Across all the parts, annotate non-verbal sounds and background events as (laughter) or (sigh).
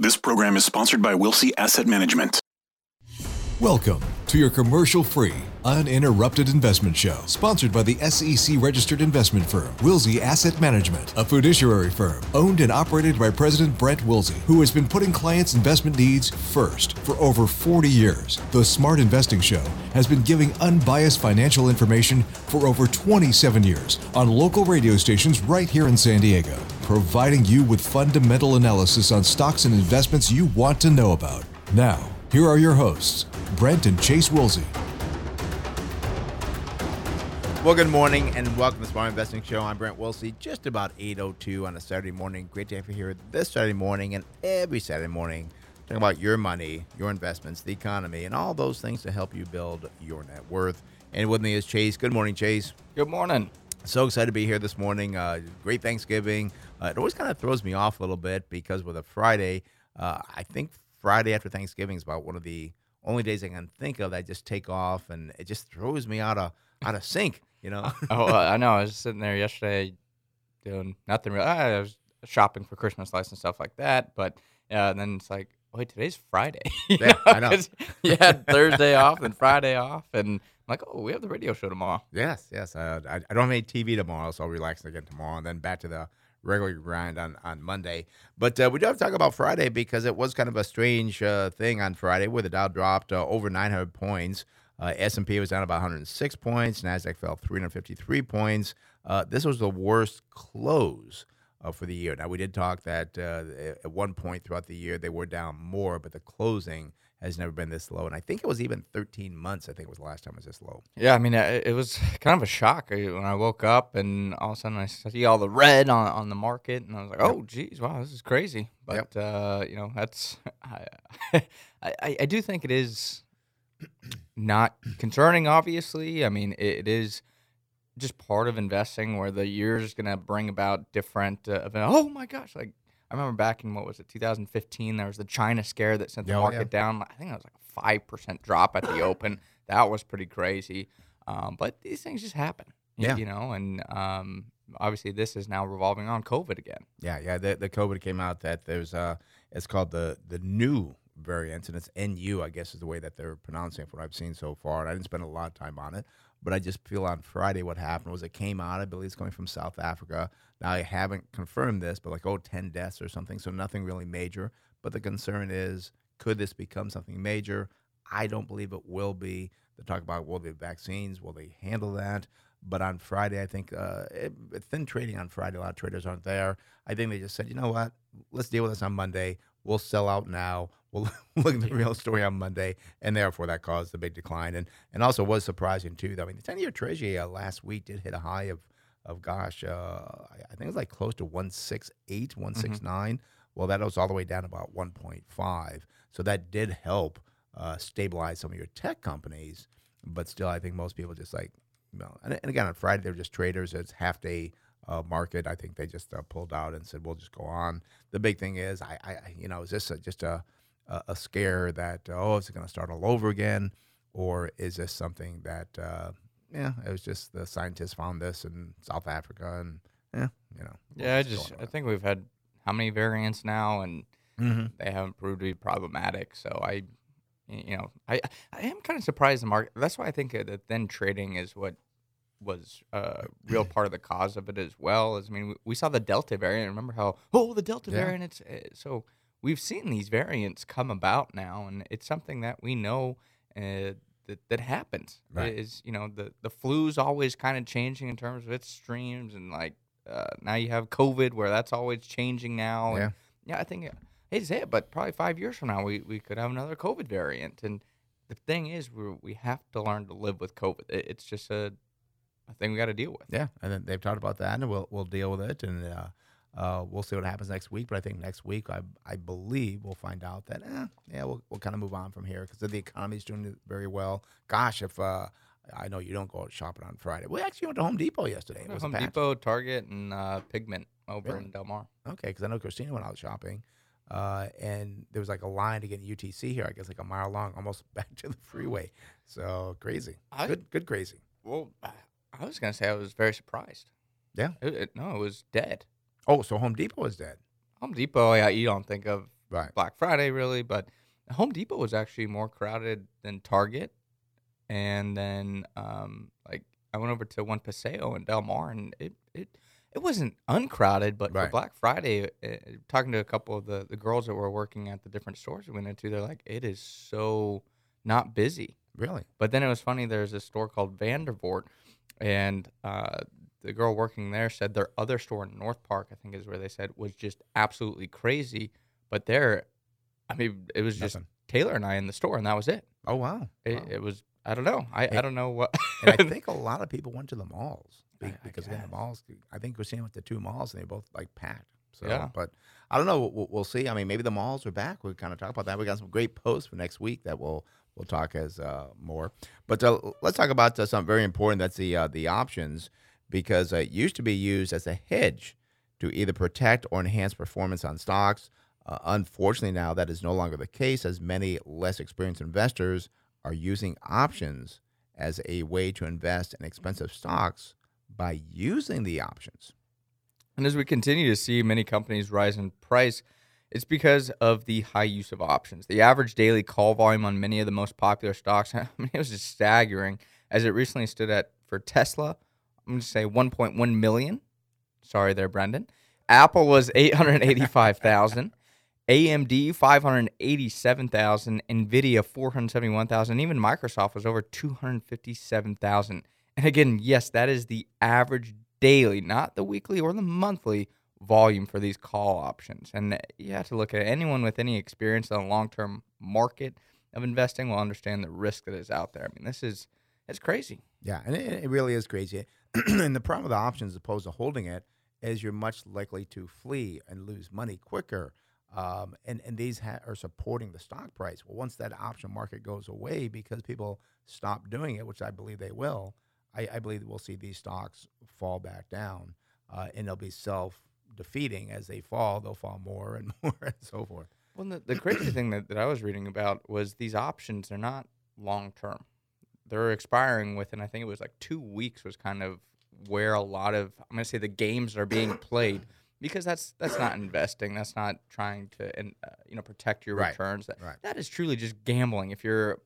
This program is sponsored by Wilsey Asset Management. Welcome to your commercial free, uninterrupted investment show, sponsored by the SEC registered investment firm, Wilsey Asset Management, a fiduciary firm owned and operated by President Brent Wilsey, who has been putting clients' investment needs first for over 40 years. The Smart Investing Show has been giving unbiased financial information for over 27 years on local radio stations right here in San Diego, providing you with fundamental analysis on stocks and investments you want to know about. Now, here are your hosts, Brent and Chase Wilsey. Well, good morning and welcome to the Smart Investing Show. I'm Brent Wilsey, just about 8.02 on a Saturday morning. Great to have you here this Saturday morning and every Saturday morning talking about your money, your investments, the economy, and all those things to help you build your net worth. And with me is Chase. Good morning, Chase. Good morning. So excited to be here this morning. Uh, great Thanksgiving. Uh, it always kind of throws me off a little bit because with a Friday, uh, I think Friday after Thanksgiving is about one of the only days I can think of that I just take off, and it just throws me out of out of sync. You know. (laughs) oh, uh, I know. I was sitting there yesterday doing nothing. Real. I was shopping for Christmas lights and stuff like that. But and then it's like, wait, today's Friday. (laughs) yeah, I know. (laughs) you had Thursday off and Friday off, and I'm like, oh, we have the radio show tomorrow. Yes, yes. Uh, I, I don't have any TV tomorrow, so I'll relax again tomorrow, and then back to the regular grind on, on Monday. But uh, we do have to talk about Friday because it was kind of a strange uh, thing on Friday where the Dow dropped uh, over 900 points. Uh, S&P was down about 106 points. Nasdaq fell 353 points. Uh, this was the worst close uh, for the year. Now we did talk that at one point throughout the year they were down more, but the closing has never been this low. And I think it was even 13 months. I think it was the last time it was this low. Yeah, I mean, it was kind of a shock when I woke up and all of a sudden I see all the red on, on the market, and I was like, oh, geez, wow, this is crazy. But yep. uh, you know, that's (laughs) (laughs) I, I, I do think it is (clears throat) not concerning. Obviously, I mean, it, it is just part of investing where the year is going to bring about different uh, events. Oh my gosh, like I remember back in what was it, 2015, there was the China scare that sent the oh, market yeah. down. I think it was like a five percent drop at the (coughs) open. That was pretty crazy. Um, but these things just happen. Yeah. You know, and um, obviously this is now revolving on COVID again. Yeah, yeah. The, the COVID came out that there's uh, it's called the the new variant, and it's NU, I guess is the way that they're pronouncing it from what I've seen so far. And I didn't spend a lot of time on it, but I just feel on Friday what happened was it came out. I believe it's coming from South Africa. Now I haven't confirmed this, but like oh, 10 deaths or something, so nothing really major. But the concern is, could this become something major? I don't believe it will be. They talk about will the vaccines, will they handle that? But on Friday, I think uh, it, thin trading on Friday. A lot of traders aren't there. I think they just said, you know what? Let's deal with this on Monday. We'll sell out now. We'll (laughs) look at the real story on Monday, and therefore that caused the big decline. And and also was surprising too. I mean, the ten-year Treasury uh, last week did hit a high of of gosh, uh, I think it was like close to 168, 169. Mm-hmm. Well, that was all the way down about 1.5. So that did help uh, stabilize some of your tech companies. But still, I think most people just like, you know, and, and again, on Friday, they're just traders. It's half day uh, market. I think they just uh, pulled out and said, we'll just go on. The big thing is, I, I you know, is this a, just a, a scare that, oh, is it going to start all over again? Or is this something that, uh, yeah, it was just the scientists found this in South Africa, and yeah, you know. Yeah, I just I think we've had how many variants now, and mm-hmm. they haven't proved to be problematic. So I, you know, I I am kind of surprised the market. That's why I think that then trading is what was a uh, real part of the cause of it as well. As I mean, we, we saw the Delta variant. Remember how oh the Delta yeah. variant? It's uh, so we've seen these variants come about now, and it's something that we know. Uh, that, that happens. Right. Is you know the the flu's always kind of changing in terms of its streams, and like uh, now you have COVID where that's always changing now. Yeah, and yeah. I think it's it, but probably five years from now we, we could have another COVID variant. And the thing is, we we have to learn to live with COVID. It, it's just a a thing we got to deal with. Yeah, and then they've talked about that, and we'll we'll deal with it, and uh, uh, we'll see what happens next week, but I think next week, I, I believe we'll find out that, eh, yeah, we'll, we'll kind of move on from here because the economy's doing very well. Gosh, if uh, I know you don't go out shopping on Friday. We actually went to Home Depot yesterday. It was Home Depot, Target, and uh, Pigment over really? in Del Mar. Okay, because I know Christina went out shopping. Uh, and there was like a line to get UTC here. I guess like a mile long, almost (laughs) back to the freeway. So crazy, I, good, good crazy. Well, I was gonna say I was very surprised. Yeah. It, it, no, it was dead. Oh, so Home Depot is dead. Home Depot, yeah, you don't think of Right. Black Friday really, but Home Depot was actually more crowded than Target, and then um, like I went over to one Paseo in Del Mar, and it it it wasn't uncrowded, but Right. for Black Friday, uh, talking to a couple of the the girls that were working at the different stores we went into, they're like, it is so not busy. Really? But then it was funny. There's a store called Vandervoort, and uh, the girl working there said their other store in North Park, I think is where they said, was just absolutely crazy. But there, I mean, it was just Taylor and I in the store, and that was it. Oh wow. It, Wow. it was. I don't know. I, I don't know what. and I (laughs) think a lot of people went to the malls be- I- I because again, the malls. I think we're seeing with the two malls, and they both like packed. So, Yeah. but I don't know. We'll, we'll see. I mean, maybe the malls are back. We kind of talk about that. We got some great posts for next week that we'll we'll talk as uh, more. But uh, let's talk about uh, something very important. That's the uh, the options because it used to be used as a hedge to either protect or enhance performance on stocks. Uh, unfortunately, now that is no longer the case, as many less experienced investors are using options as a way to invest in expensive stocks by using the options. And as we continue to see many companies rise in price, it's because of the high use of options. The average daily call volume on many of the most popular stocks, (laughs) I mean, it was just staggering. As it recently stood at for Tesla, I'm going to say 1.1 million. Sorry there, Brendan. Apple was (laughs) 885,000. AMD 587,000, Nvidia 471,000, even Microsoft was over 257,000. And again, yes, that is the average daily, not the weekly or the monthly volume for these call options. And uh, you have to look at anyone with any experience in the long-term market of investing will understand the risk that is out there. I mean, this is it's crazy. Yeah, and it, it really is crazy. (clears throat) and the problem with the options, as opposed to holding it, is you're much likely to flee and lose money quicker. Um, and and these ha- are supporting the stock price. Well, once that option market goes away because people stop doing it, which I believe they will, I, I believe we'll see these stocks fall back down, uh, and they'll be self defeating as they fall. They'll fall more and (laughs) more and so forth. Well, the, the crazy thing that, that I was reading about was these options, they're not long term. They're expiring within, I think it was like two weeks, was kind of where a lot of, I'm going to say the games are being (coughs) played because that's that's not investing. That's not trying to, and uh, you know, protect your Right, returns. That, right. that is truly just gambling. If you're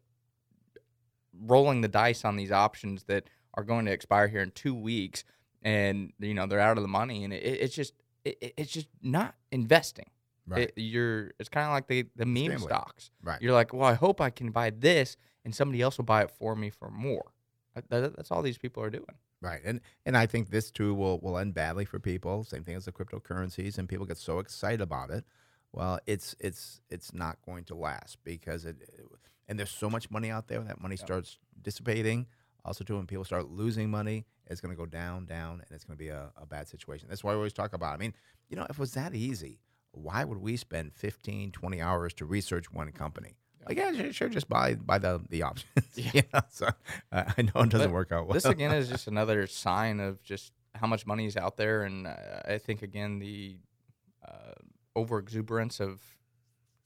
rolling the dice on these options that are going to expire here in two weeks and, you know, they're out of the money and it, it's just, it- it's just not investing. Right. It, you're it's kind of like the the meme stocks. Right. You're like, well, I hope I can buy this, and somebody else will buy it for me for more. That- that- that's all these people are doing. Right, and and I think this too will will end badly for people. Same thing as the cryptocurrencies, and people get so excited about it. Well, it's it's it's not going to last because it, and there's so much money out there. That money starts dissipating. Also, too, when people start losing money, it's going to go down, down, and it's going to be a, a bad situation. That's why we always talk about. It. I mean, you know, if it was that easy, why would we spend 15, 20 hours to research one company? Like, yeah, sure, sure, just buy buy the the options. (laughs) Yeah. so uh, I know it doesn't But work out well. This again is (laughs) just another sign of just how much money is out there, and uh, I think again the uh, over exuberance of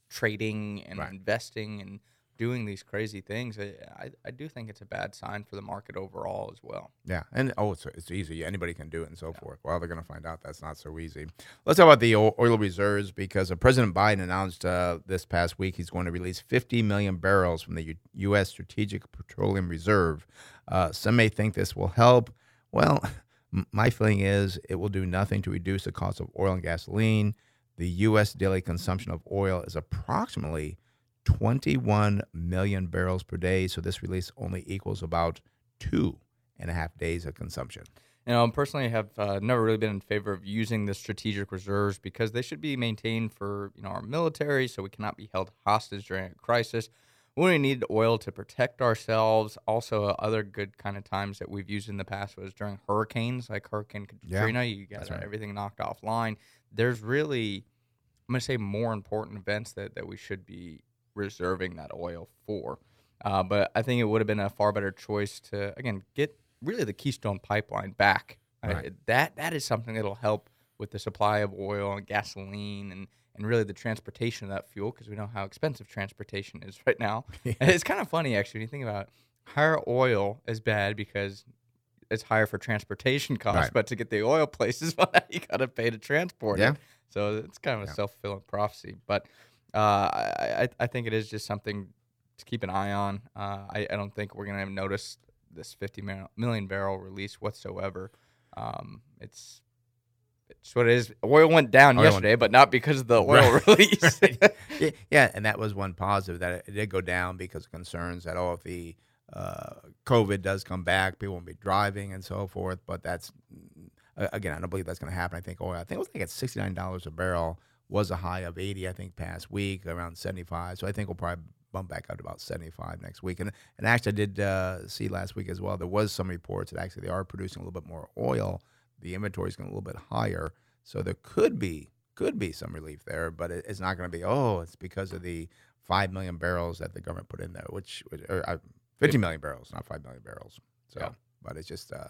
trading and Right. investing and doing these crazy things. I, I I do think it's a bad sign for the market overall as well. Yeah, and oh, it's it's easy. Anybody can do it, and so forth. Well, they're going to find out that's not so easy. Let's talk about the oil reserves because uh, President Biden announced uh, this past week he's going to release 50 million barrels from the U- U.S. Strategic Petroleum Reserve. Uh, some may think this will help. Well, (laughs) my feeling is it will do nothing to reduce the cost of oil and gasoline. The U.S. daily consumption of oil is approximately 21 million barrels per day. So this release only equals about two and a half days of consumption. You know, I personally, I have uh, never really been in favor of using the strategic reserves because they should be maintained for you know our military, so we cannot be held hostage during a crisis. When we need oil to protect ourselves, also uh, other good kind of times that we've used in the past was during hurricanes, like Hurricane Katrina. Yeah, you got that's right. everything knocked offline. There's really, I'm going to say, more important events that that we should be reserving that oil for. Uh, but I think it would have been a far better choice to again get really the Keystone Pipeline back. I- Right. that that is something that'll help with the supply of oil and gasoline and and really the transportation of that fuel because we know how expensive transportation is (laughs) right now. (laughs) And it's kind of funny actually when you think about it. higher oil is bad because it's higher for transportation costs, Right. but to get the oil (laughs) places, well, you got to pay to transport Yeah. it. So it's kind of a Yeah. self fulfilling prophecy. But I, I I think it is just something to keep an eye on. Uh, I I don't think we're gonna notice this 50 million barrel release whatsoever. Um, it's it's what it is. Oil went down Oil went- yesterday, but not because of the oil Right. (laughs) release. (laughs) yeah, yeah, and that was one positive that it did go down because of concerns that oh, if the uh, COVID does come back, people won't be driving and so forth. But that's uh, again, I don't believe that's going to happen. I think oil. I think it was like at sixty nine dollars a barrel was a high of eighty. I think past week around seventy five. So I think we'll probably bump back up to about seventy five next week. And and actually, I did uh, see last week as well. There was some reports that actually they are producing a little bit more oil. The inventory is going a little bit higher, so there could be could be some relief there, but it, it's not going to be. Oh, it's because of the five million barrels that the government put in there, which or, uh, fifty million barrels, not five million barrels. So, Yeah. but it's just, uh,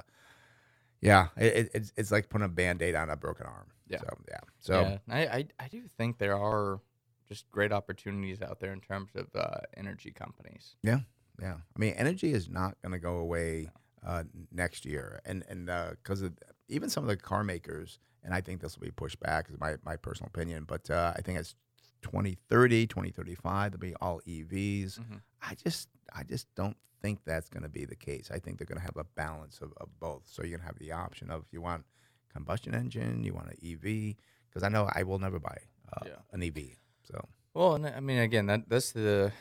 yeah, it, it, it's it's like putting a band aid on a broken arm. Yeah. So yeah. So yeah, I, I I do think there are just great opportunities out there in terms of uh, energy companies. Yeah, yeah. I mean, energy is not going to go away uh, next year, and and because of even some of the car makers, and I think this will be pushed back, is my my personal opinion, but uh, I think it's 2030, 2035, they'll be all EVs. Mhm. I just I just don't think that's going to be the case. I think they're going to have a balance of, of both. So you're going to have the option of if you want combustion engine, you want an EV, because I know I will never buy uh, Yeah. an EV. So Well, and I mean, again, that that's the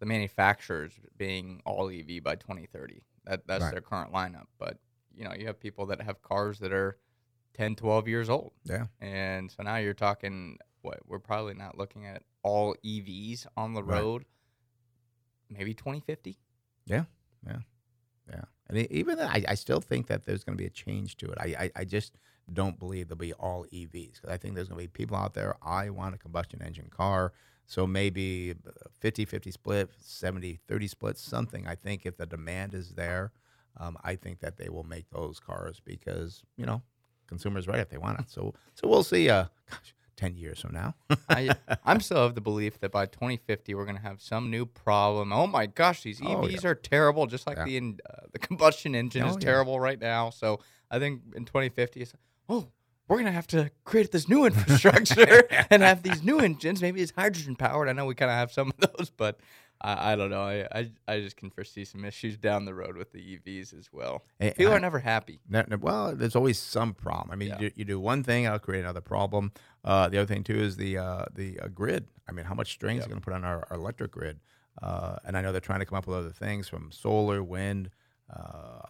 the manufacturers being all EV by 2030. That that's Right. their current lineup. But you know, you have people that have cars that are 10, 12 years old, yeah, and so now you're talking what we're probably not looking at all EVs on the Right. road. Maybe 2050. Yeah, yeah, yeah. And even then, I, I still think that there's going to be a change to it. I, I, I just don't believe there'll be all EVs because I think there's going to be people out there. I want a combustion engine car. So maybe 50 50 split, 70 30 split, something. I think if the demand is there, um, I think that they will make those cars because, you know, consumers right if they want it. So so we'll see. Uh, (laughs) gosh, 10 years from now. (laughs) I, I'm still of the belief that by 2050 we're going to have some new problem. Oh my gosh, these Oh, EVs yeah. are terrible, just like Yeah. the in, uh, the combustion engine Oh, is yeah. terrible right now. So I think in 2050, it's oh we're going to have to create this new (laughs) infrastructure (laughs) and have these new engines. Maybe it's hydrogen powered. I know we kind of have some of those, but I, I don't know. I, I I just can foresee some issues down the road with the EVs as well. Hey, People I- are never happy. No, no, well, there's always some problem. I mean, Yeah. you, do, you do one thing, I'll create another problem. Uh, the other thing too is the uh, the uh, grid. I mean, how much strain is Yep. it going to put on our, our electric grid? Uh, and I know they're trying to come up with other things from solar, wind. Uh,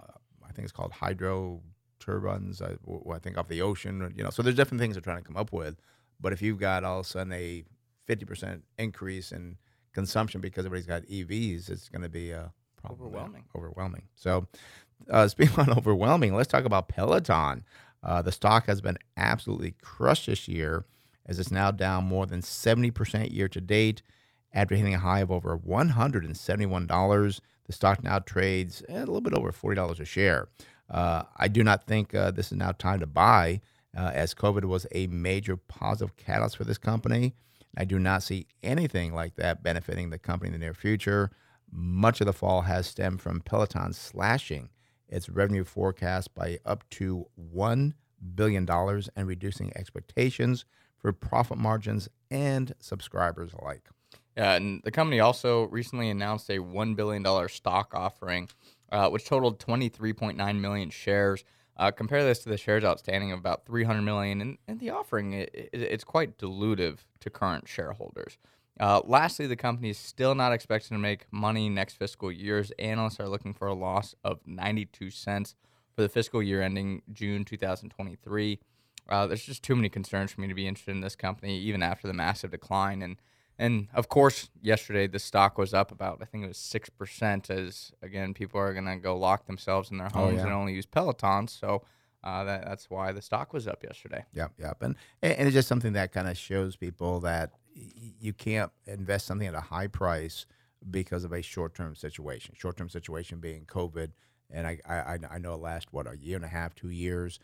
I think it's called hydro turbines. I, I think off the ocean. You know, so there's different things they're trying to come up with. But if you've got all of a sudden a 50% increase in consumption because everybody's got EVs, it's going to be a problem. Overwhelming. Overwhelming. So, uh, (laughs) speaking on overwhelming, let's talk about Peloton. Uh, the stock has been absolutely crushed this year as it's now down more than 70% year to date after hitting a high of over $171. The stock now trades a little bit over $40 a share. Uh, I do not think uh, this is now time to buy, uh, as COVID was a major positive catalyst for this company. I do not see anything like that benefiting the company in the near future. Much of the fall has stemmed from Peloton slashing its revenue forecast by up to $1 billion and reducing expectations for profit margins and subscribers alike. Yeah, and the company also recently announced a $1 billion stock offering, uh, which totaled 23.9 million shares. Uh, compare this to the shares outstanding of about 300 million, and, and the offering i i it's quite dilutive to current shareholders. Uh, lastly, the company is still not expecting to make money next fiscal year. Analysts are looking for a loss of 92 cents for the fiscal year ending June 2023. Uh, there's just too many concerns for me to be interested in this company, even after the massive decline. And and of course, yesterday the stock was up about I think it was six percent. As again, people are gonna go lock themselves in their Oh, homes yeah. and only use Pelotons. So uh, that, that's why the stock was up yesterday. Yep, yep. And and it's just something that kind of shows people that you can't invest something at a high price because of a short-term situation. Short-term situation being COVID, and I I, I- I know it last what a year and a half, two years.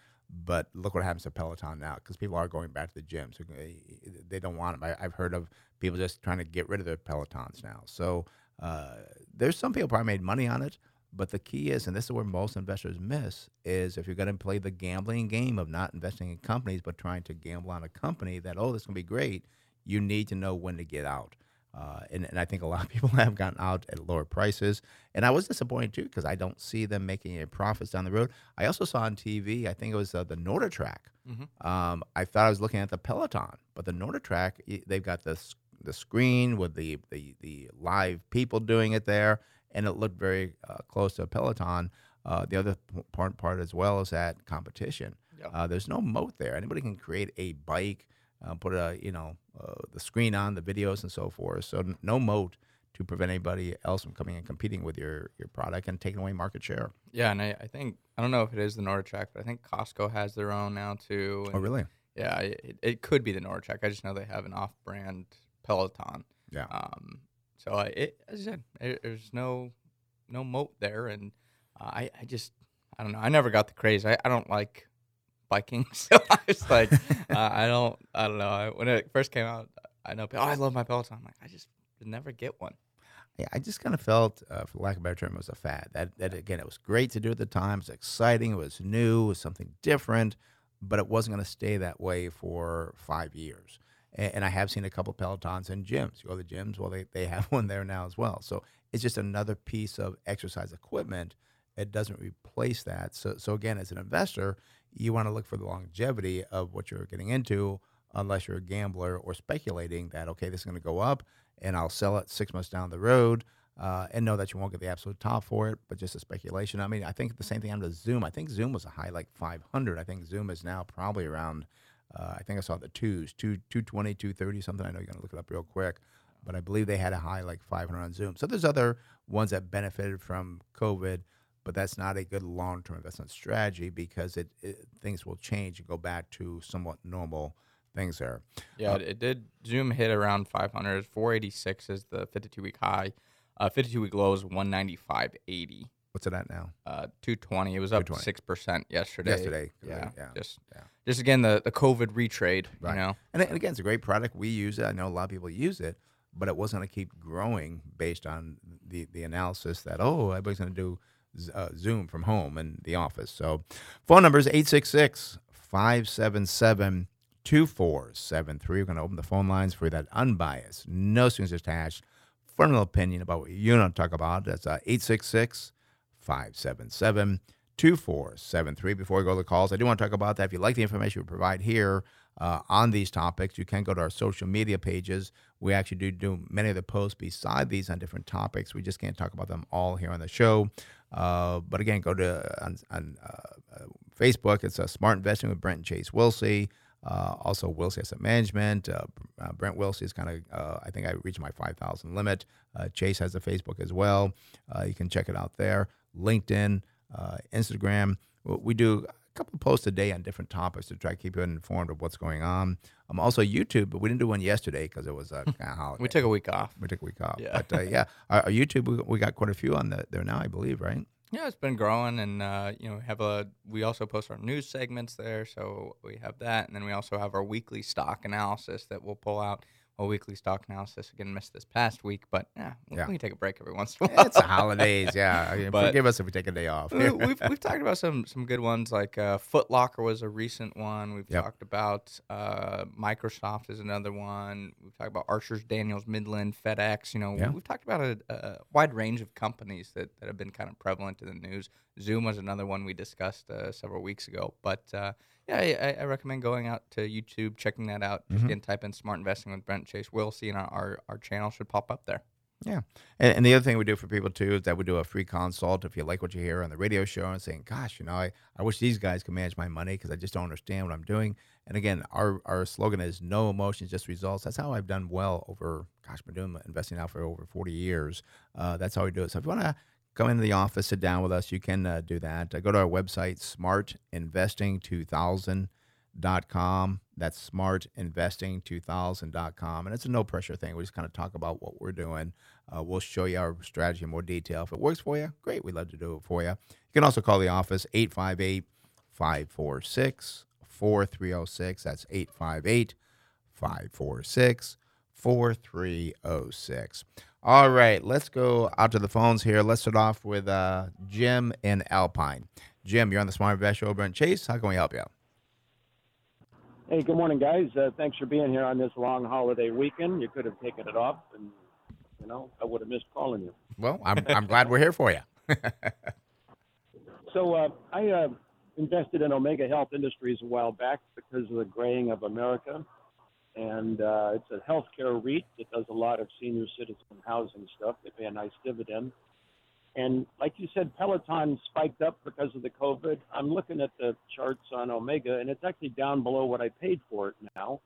But look what happens to Peloton now because people are going back to the gyms. They- They don't want them. I, I've heard of people just trying to get rid of their Pelotons now. So uh, there's some people probably made money on it. But the key is, and this is where most investors miss, is if you're going to play the gambling game of not investing in companies but trying to gamble on a company that, oh, this to be great, you need to know when to get out. Uh, and, and I think a lot of people (laughs) have gotten out at lower prices. And I was disappointed too because I don't see them making any profits down the road. I also saw on TV, I think it was uh, the NordicTrack. Mm-hmm. Um, I thought I was looking at the Peloton, but the NordicTrack, Track, they've got this the screen with the, the, the live people doing it there, and it looked very uh, close to a Peloton. Uh, the other part, part as well is that competition. Yeah. Uh, there's no moat there. Anybody can create a bike, uh, put a you know uh, the screen on, the videos and so forth. So n- no moat to prevent anybody else from coming and competing with your your product and taking away market share. Yeah, and I, I think I don't know if it is the NordicTrack, but I think Costco has their own now too. Oh really? Yeah, it, it could be the NordicTrack. I just know they have an off-brand Peloton. Yeah. Um. So I, it, as I said, it, there's no no moat there, and uh, I I just I don't know. I never got the craze. I, I don't like (laughs) so I was like, uh, I don't I don't know. When it first came out, I know. Oh, I love my Peloton. I'm like, I just never get one. Yeah, I just kind of felt, uh, for lack of a better term, it was a fad. That, that again, it was great to do at the time. It was exciting. It was new. It was something different, but it wasn't going to stay that way for five years. And, and I have seen a couple Pelotons in gyms. You go to the gyms, well, they, they have (laughs) one there now as well. So it's just another piece of exercise equipment. It doesn't replace that. So, so again, as an investor, you want to look for the longevity of what you're getting into, unless you're a gambler or speculating that okay, this is going to go up and I'll sell it six months down the road. Uh, and know that you won't get the absolute top for it, but just a speculation. I mean, I think the same thing happened to Zoom. I think Zoom was a high like 500. I think Zoom is now probably around. Uh, I think I saw the twos, two, 220, 230, something. I know you're going to look it up real quick, but I believe they had a high like 500 on Zoom. So there's other ones that benefited from COVID, but that's not a good long-term investment strategy because it, it things will change and go back to somewhat normal things there. Yeah, Uh, it, did. Zoom hit around 500. 486 is the 52 week high. Uh, 52 week low is 195.80. What's it at now? Uh, 220. It was up six percent yesterday. Yesterday, Yeah, yeah, Just, yeah. just again the the COVID retrade. Right. You know. And, and again, it's a great product. We use it. I know a lot of people use it, but it wasn't going to keep growing based on the, the analysis that, oh, everybody's going to do uh, Zoom from home and the office. So phone number is 866 577 2473. We're going to open the phone lines for that unbiased, no strings attached, formal opinion about what you want to talk about. That's uh, 866 577 2473. Before we go to the calls, I do want to talk about that. If you like the information we provide here uh, on these topics, you can go to our social media pages. We actually do do many of the posts beside these on different topics. We just can't talk about them all here on the show. Uh, but again, go to on, on uh, uh, Facebook. It's a Smart Investing with Brent and Chase Wilsey. Uh, also, Wilsey Asset Management. Uh, uh, Brent Wilsey is kind of, uh, I think I reached my 5,000 limit. Uh, Chase has a Facebook as well. Uh, you can check it out there. LinkedIn, uh, Instagram. We do couple posts a day on different topics to try to keep you informed of what's going on. Um, also, YouTube, but we didn't do one yesterday because it was a (laughs) kind of holiday. We took a week off. we took a week off. Yeah. But uh, yeah, our, our YouTube, we, we got quite a few on the, there now, I believe, right? Yeah, it's been growing, and uh, you know, we have a. We also post our news segments there, so we have that, and then we also have our weekly stock analysis that we'll pull out. A weekly stock analysis again missed this past week, but yeah, we, Yeah. we can take a break every once in a while. (laughs) It's the holidays, yeah. (laughs) I mean, forgive us if we take a day off. We- (laughs) we've we've talked about some some good ones like uh, Foot Locker was a recent one. We've Yep. talked about uh, Microsoft is another one. We've talked about Archer's, Daniels, Midland, FedEx. You know, Yeah. we've talked about a, a wide range of companies that, that have been kind of prevalent in the news. Zoom was another one we discussed uh, several weeks ago. But uh, yeah, I, I recommend going out to YouTube, checking that out. Just again, type in "Smart Investing with Brent Chase." We'll see, and our, our our channel should pop up there. Yeah. And, and the other thing we do for people too is that we do a free consult if you like what you hear on the radio show and saying, gosh, you know, I, I wish these guys could manage my money because I just don't understand what I'm doing. And again, our, our slogan is no emotions, just results. That's how I've done well over, gosh, I've been doing investing now for over 40 years. Uh, that's how we do it. So if you want to come into the office, sit down with us, you can uh, do that. Uh, go to our website, smartinvesting2000.com. That's smartinvesting2000.com. And it's a no pressure thing. We just kind of talk about what we're doing. Uh, we'll show you our strategy in more detail. If it works for you, great. We'd love to do it for you. You can also call the office 858 546 4306. That's 858 546 4306. All right, let's go out to the phones here. Let's start off with uh, Jim in Alpine. Jim, you're on the Smart Invest Show, Brent Chase. How can we help you? Hey, good morning, guys. Uh, thanks for being here on this long holiday weekend. You could have taken it off, and you know I would have missed calling you. Well, I'm I'm glad we're here for you. so uh, I uh, invested in Omega Health Industries a while back because of the graying of America, and uh, it's a healthcare REIT that does a lot of senior citizen housing stuff. They pay a nice dividend. And like you said, Peloton spiked up because of the COVID. I'm looking at the charts on Omega, and it's actually down below what I paid for it now.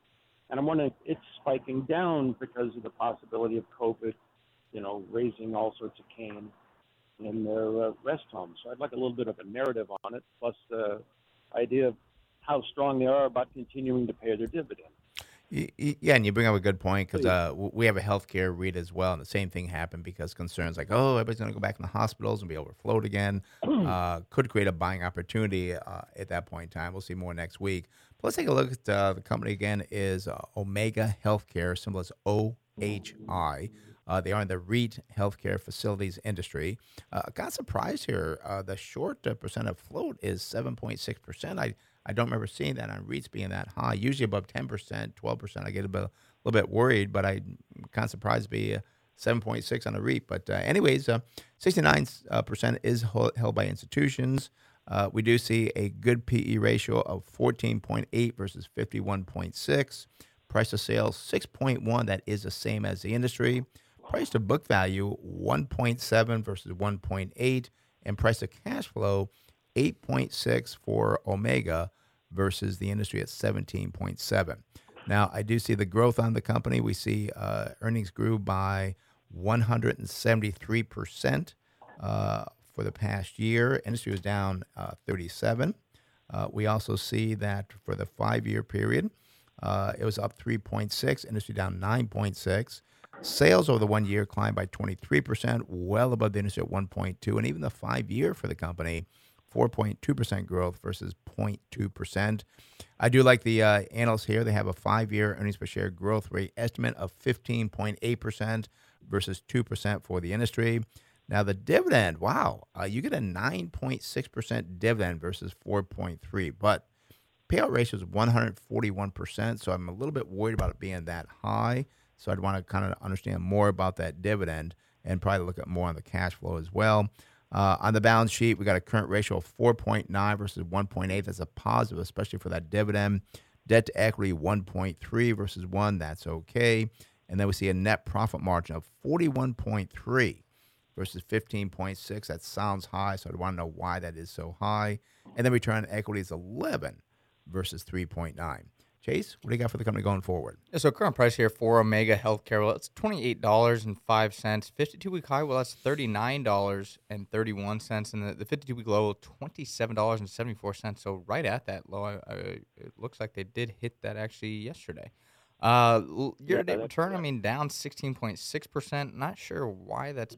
And I'm wondering, it's spiking down because of the possibility of COVID, you know, raising all sorts of cane in their uh, rest homes. So I'd like a little bit of a narrative on it, plus the idea of how strong they are about continuing to pay their dividend. Yeah, and you bring up a good point because uh, we have a healthcare REIT as well, and the same thing happened because concerns like, oh, everybody's going to go back in the hospitals and be overflowed again, (clears throat) uh, could create a buying opportunity uh, at that point in time. We'll see more next week. But let's take a look at uh, the company again. Is uh, Omega Healthcare, symbol is OHI. Uh, they are in the REIT healthcare facilities industry. got surprised here. the short percent of float is 7.6 percent. I I don't remember seeing that on REITs being that high. Usually above 10%, 12%, I get a, bit, a little bit worried, but I'm kind of surprised to be 7.6 on a REIT. But uh, anyways, uh, 69% uh, is held by institutions. Uh, we do see a good PE ratio of 14.8 versus 51.6. Price to sales 6.1. That is the same as the industry. Price to book value 1.7 versus 1.8, and price to cash flow 8.6 for Omega versus the industry at 17.7. Now, I do see the growth on the company. We see uh, earnings grew by 173% uh, for the past year. Industry was down uh, 37. Uh, we also see that for the five-year period, uh, it was up 3.6. Industry down 9.6. Sales over the one year climbed by 23%, well above the industry at 1.2. And even the five year for the company 4.2% growth versus 0.2%. I do like the uh, analysts here. They have a five year earnings per share growth rate estimate of 15.8% versus 2% for the industry. Now, the dividend, wow, uh, you get a 9.6% dividend versus 4.3 but payout ratio is 141%. So I'm a little bit worried about it being that high. So I'd want to kind of understand more about that dividend and probably look at more on the cash flow as well. Uh, on the balance sheet, we got a current ratio of 4.9 versus 1.8. That's a positive, especially for that dividend. Debt to equity 1.3 versus 1. That's okay. And then we see a net profit margin of 41.3 versus 15.6. That sounds high, so I want to know why that is so high. And then return on equity is 11 versus 3.9. Chase, what do you got for the company going forward? Yeah, so current price here for Omega Healthcare, well, it's twenty eight dollars and five cents. Fifty two week high, well, that's thirty nine dollars and thirty one cents, and the, the fifty two week low, twenty seven dollars and seventy four cents. So right at that low, I, I, it looks like they did hit that actually yesterday. Uh, year to date return, I mean, down sixteen point six percent. Not sure why that's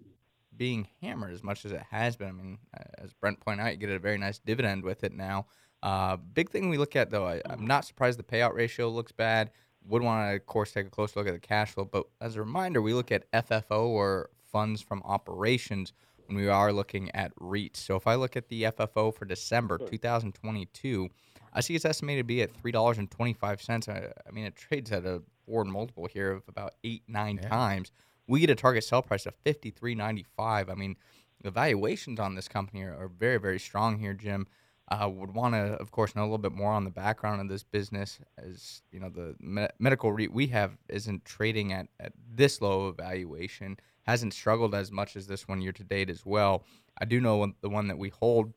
being hammered as much as it has been. I mean, as Brent pointed out, you get a very nice dividend with it now. Uh, big thing we look at though, I, am not surprised the payout ratio looks bad. Would want to, of course, take a close look at the cash flow. But as a reminder, we look at FFO or funds from operations when we are looking at REITs. So if I look at the FFO for December 2022, I see it's estimated to be at three dollars and twenty five cents. I, I, mean, it trades at a forward multiple here of about eight nine yeah. times. We get a target sell price of fifty three ninety five. I mean, the valuations on this company are, are very very strong here, Jim. Uh, would want to, of course, know a little bit more on the background of this business. As you know, the me- medical REIT we have isn't trading at, at this low of valuation, hasn't struggled as much as this one year to date as well. I do know the one that we hold,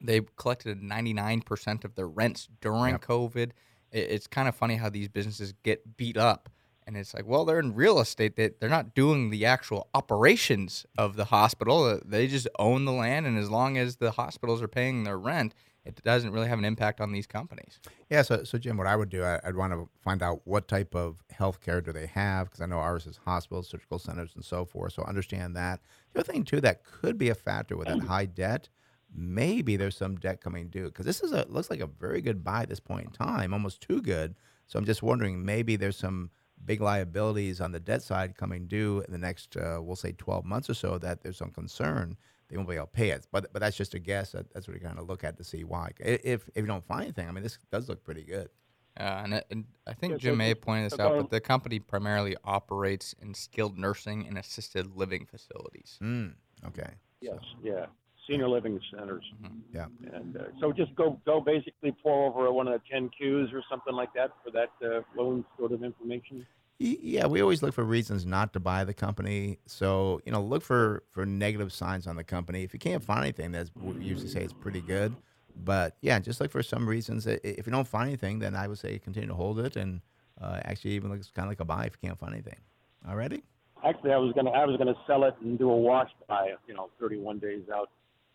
they collected 99% of their rents during yep. COVID. it's kind of funny how these businesses get beat up and it's like, well, they're in real estate. They, they're not doing the actual operations of the hospital. Uh, they just own the land. And as long as the hospitals are paying their rent, it doesn't really have an impact on these companies. Yeah. So, so Jim, what I would do, I, would want to find out what type of health care do they have, because I know ours is hospitals, surgical centers, and so forth. So understand that. The other thing, too, that could be a factor with that high debt maybe there's some debt coming due because this is a looks like a very good buy at this point in time, almost too good. So I'm just wondering maybe there's some big liabilities on the debt side coming due in the next, uh, we'll say, 12 months or so, that there's some concern they won't be able to pay it. But but that's just a guess. That, that's what we kind of look at to see why. If if you don't find anything, I mean, this does look pretty good. Yeah, and, it, and I think Yeah, Jim so may just- point this so out, but the company primarily operates in skilled nursing and assisted living facilities. Mm, okay. Yes, yeah, senior living centers. Yeah. And uh, so just go go basically pour over one of the ten Qs or something like that for that uh, loan sort of information. Yeah, we always look for reasons not to buy the company. So you know, look for for negative signs on the company. If you can't find anything, that's we usually say it's pretty good. But yeah, just look for some reasons. If you don't find anything, then I would say continue to hold it, and uh, actually even looks kind of like a buy if you can't find anything. Alrighty. Actually, I was gonna I was gonna sell it and do a wash buy, you know, 31 days out,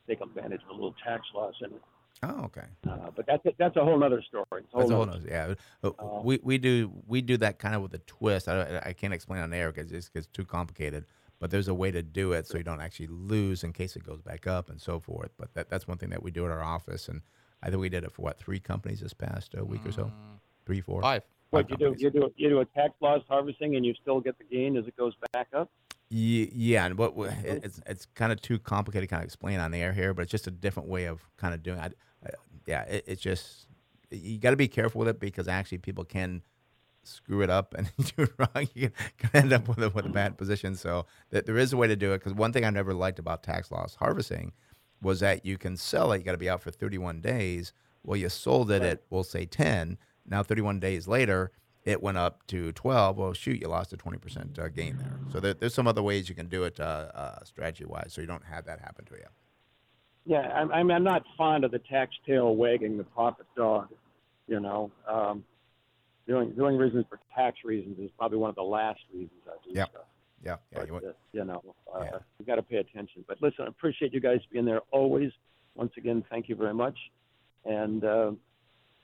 take advantage of a little tax loss in it. Oh, okay. Uh, but that's a, that's a whole other story. It's That's a whole nother- nother, yeah. Uh, we we do we do that kind of with a twist. I, I can't explain on air because it's, it's too complicated. But there's a way to do it so you don't actually lose in case it goes back up and so forth. But that, that's one thing that we do at our office, and I think we did it for what three companies this past uh, week or so, three, four, Five. What you do? You do you do a tax loss harvesting and you still get the gain as it goes back up. Ye- Yeah, and what it's it's kind of too complicated to kind of explain on the air here, but it's just a different way of kind of doing. it. I, I, yeah, it, it's just you got to be careful with it because actually people can screw it up and (laughs) do it wrong. You can, end up with a, with a bad position. So th- there is a way to do it. Because one thing I never liked about tax loss harvesting was that you can sell it. You got to be out for 31 days. Well, you sold it at we'll say 10. Now 31 days later, it went up to 12. Well, shoot, you lost a 20% uh, gain there. So there, there's some other ways you can do it uh, uh, strategy wise, so you don't have that happen to you. Yeah, I'm, I'm I'm not fond of the tax tail wagging the profit dog. You know, um, doing doing reasons for tax reasons is probably one of the last reasons I do Yep. stuff. Yeah, yeah. But, You, want- uh, you know, uh, Yeah. you got to pay attention. But listen, I appreciate you guys being there always. Once again, thank you very much, and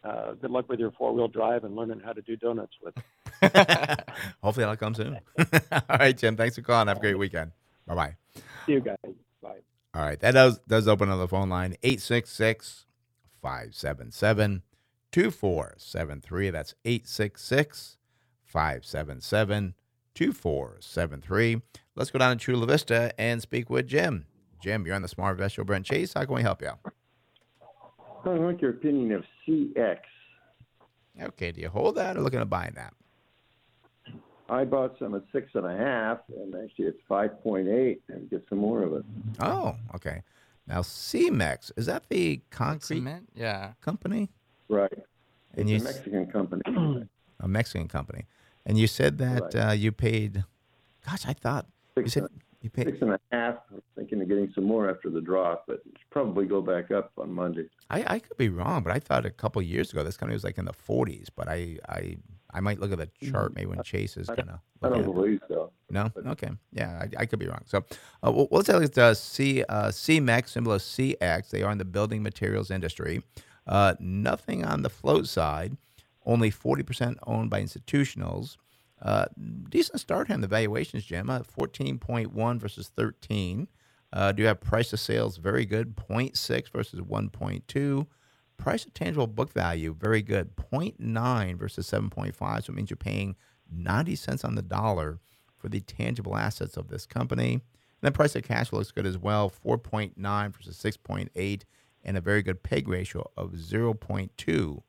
uh, good luck with your four wheel drive and learning how to do donuts with. it. (laughs) hopefully that'll come soon. (laughs) All right, Jim. Thanks for calling. Have a great weekend. Bye bye. See you guys. Bye. All right, that does does open up the phone line 866 577 2473. That's 866 577 2473. Let's go down to Chula Vista and speak with Jim. Jim, you're on the Smart Invest Show. Brent Chase, how can we help you? I want your opinion of CX. Okay, do you hold that or looking to buy that? I bought some at six and a half, and actually it's five point eight, and get some more of it. Oh, okay. Now, Cemex, is that the concrete Cement? Yeah. company? Right. And it's you a s- Mexican company. a Mexican company. And you said that Right. uh, you paid, gosh, I thought you said and- you paid. Six and a half. I'm thinking of getting some more after the drop, but it's probably go back up on Monday. I, I could be wrong, but I thought a couple years ago this company was like in the 40s. But I I, I might look at the chart maybe when Chase is gonna. I don't believe so. No, okay, yeah, I, I could be wrong. So, uh, well, let's look at uh, C uh, Cemex, symbol is CX. They are in the building materials industry. Uh, nothing on the float side. Only forty percent owned by institutionals. Uh, decent start in the valuations, Jim. Uh, Fourteen point one versus thirteen. Uh, do you have price to sales? Very good. 0.6 versus one point two. Price to tangible book value, very good. 0.9 versus 7.5. So it means you're paying 90 cents on the dollar for the tangible assets of this company. And then price to cash looks good as well. 4.9 versus 6.8, and a very good PEG ratio of 0.2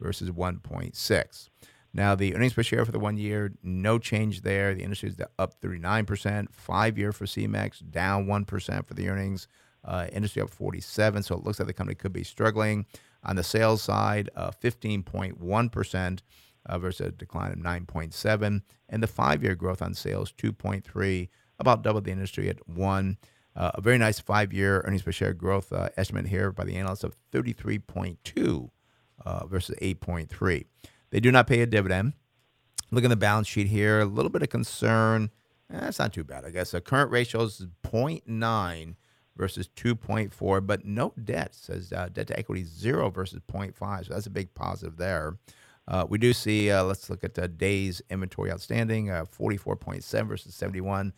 versus 1.6. Now, the earnings per share for the one year, no change there. The industry is up 39%. Five year for Cemex, down 1% for the earnings. Uh, industry up 47, so it looks like the company could be struggling. On the sales side, uh, 15.1% uh, versus a decline of 9.7, and the five-year growth on sales 2.3, about double the industry at one. Uh, a very nice five-year earnings per share growth uh, estimate here by the analysts of 33.2 uh, versus 8.3. They do not pay a dividend. Look at the balance sheet here. A little bit of concern. Eh, That's not too bad, I guess. The current ratio is 0.9 versus 2.4, but no debt. Says uh, debt to equity zero versus 0.5. So that's a big positive there. Uh, we do see, uh, let's look at the days inventory outstanding, uh, 44.7 versus 71.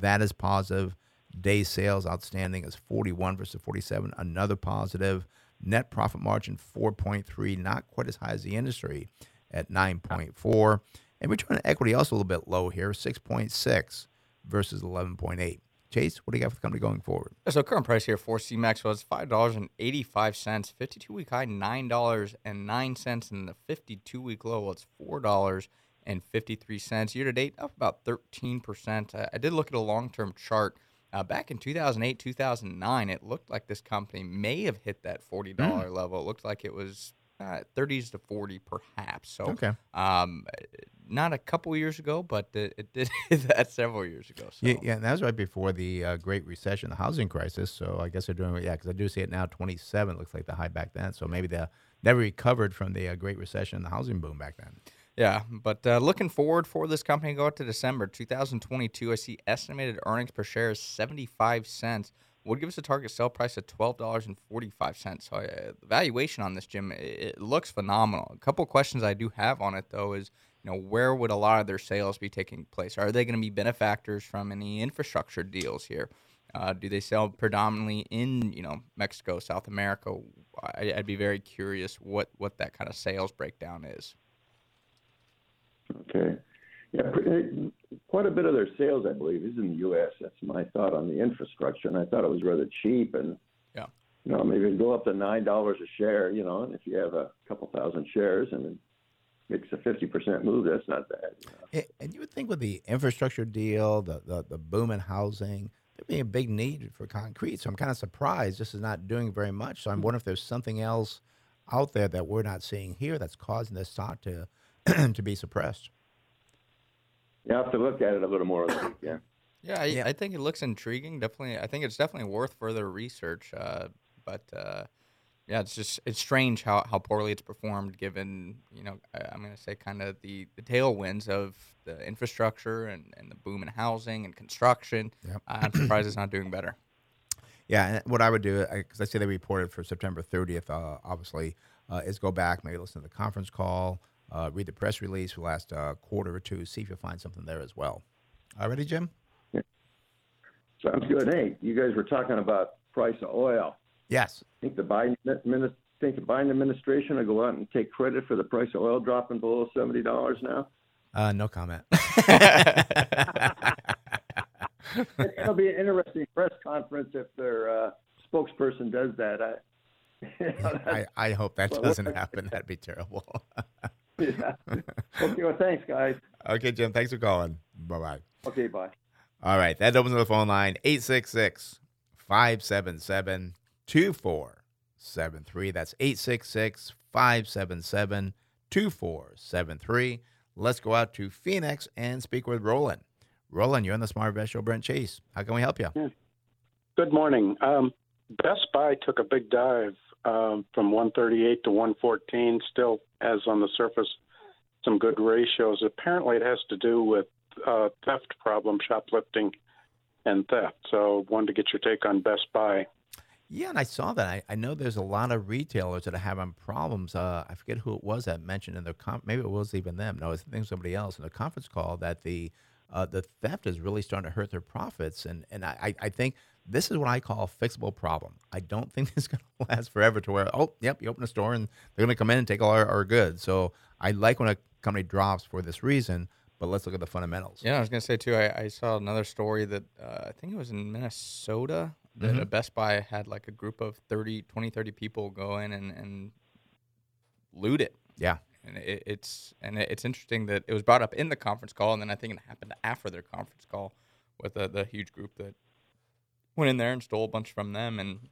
That is positive. Days sales outstanding is 41 versus 47. Another positive. Net profit margin 4.3, not quite as high as the industry at 9.4. And return on equity also a little bit low here, 6.6 versus 11.8. Chase, what do you got for the company going forward? So current price here for Cemex was five dollars and eighty five cents. Fifty two week high nine dollars and nine cents, and the fifty two week low was four dollars and fifty three cents. Year to date, up about thirteen percent. I did look at a long term chart. Uh, back in 2008, 2009, it looked like this company may have hit that $40 mm. level. It looked like it was uh, 30s to 40 perhaps. So, okay. um, not a couple years ago, but it, it did (laughs) that several years ago. So. Yeah, yeah, and that was right before the uh, Great Recession, the housing crisis. So I guess they're doing yeah, because I do see it now. 27 looks like the high back then. So maybe they never recovered from the uh, Great Recession, the housing boom back then. Yeah, but uh, looking forward for this company go out to December 2022. I see estimated earnings per share is 75 cents would give us a target sell price of twelve dollars and forty five cents. So uh, the valuation on this Jim, it, it looks phenomenal. A couple questions I do have on it though is, you know, where would a lot of their sales be taking place? Are they going to be benefactors from any infrastructure deals here? Uh, do they sell predominantly in you know Mexico, South America? I, would be very curious what what that kind of sales breakdown is. Okay. Yeah, uh, quite a bit of their sales, I believe, is in the U.S. That's my thought on the infrastructure, and I thought it was rather cheap. And yeah, you know, maybe go up to nine dollars a share. You know, and if you have a couple thousand shares and it makes a fifty percent move, that's not bad. You know? And you would think with the infrastructure deal, the the, the boom in housing, there'd be a big need for concrete. So I'm kind of surprised this is not doing very much. So I'm wondering if there's something else out there that we're not seeing here that's causing this stock to (clears throat) to be suppressed. You have to look at it a little more. Yeah. (laughs) Yeah, I, yeah. I think it looks intriguing. Definitely, I think it's definitely worth further research. Uh, but uh, yeah, it's just it's strange how, how poorly it's performed, given you know I, am going to say kind of the, the tailwinds of the infrastructure and, and the boom in housing and construction. Yep. Uh, I'm surprised it's not doing better. Yeah, what I would do because I, I see they reported for September 30th, uh, obviously, uh, is go back, maybe listen to the conference call uh, read the press release for the last uh, quarter or two, see if you find something there as well. All ready, Jim? Yeah. Sounds good. Hey, you guys were talking about price of oil. Yes. Think the Biden think the Biden administration will go out and take credit for the price of oil dropping below seventy dollars now? Uh, no comment. (laughs) It'll be an interesting press conference if their uh, spokesperson does that. I, (laughs) I, I hope that doesn't happen. That'd be terrible. (laughs) (laughs) yeah. Okay. Well, thanks, guys. Okay, Jim. Thanks for calling. Bye bye. Okay. Bye. All right. That opens the phone line 866 577 2473. That's 866 577 2473. Let's go out to Phoenix and speak with Roland. Roland, you're on the Smart Best Show, Brent Chase. How can we help you? Good morning. Um, Best Buy took a big dive um, from 138 to 114. Still has on the surface some good ratios. Apparently, it has to do with uh, theft problem, shoplifting, and theft. So, wanted to get your take on Best Buy. Yeah, and I saw that. I, I know there's a lot of retailers that are having problems. Uh, I forget who it was that mentioned in their com- maybe it was even them. No, I think somebody else in the conference call that the uh, the theft is really starting to hurt their profits. And and I, I think this is what I call a fixable problem. I don't think (laughs) this is going to last forever to where, oh, yep, you open a store and they're going to come in and take all our, our goods. So I like when a company drops for this reason, but let's look at the fundamentals. Yeah, I was going to say too, I, I, saw another story that uh, I think it was in Minnesota that mm-hmm. a Best Buy had like a group of 30, 20, 30 people go in and, and loot it. Yeah. And it, it's and it's interesting that it was brought up in the conference call, and then I think it happened after their conference call with the, the huge group that went in there and stole a bunch from them. And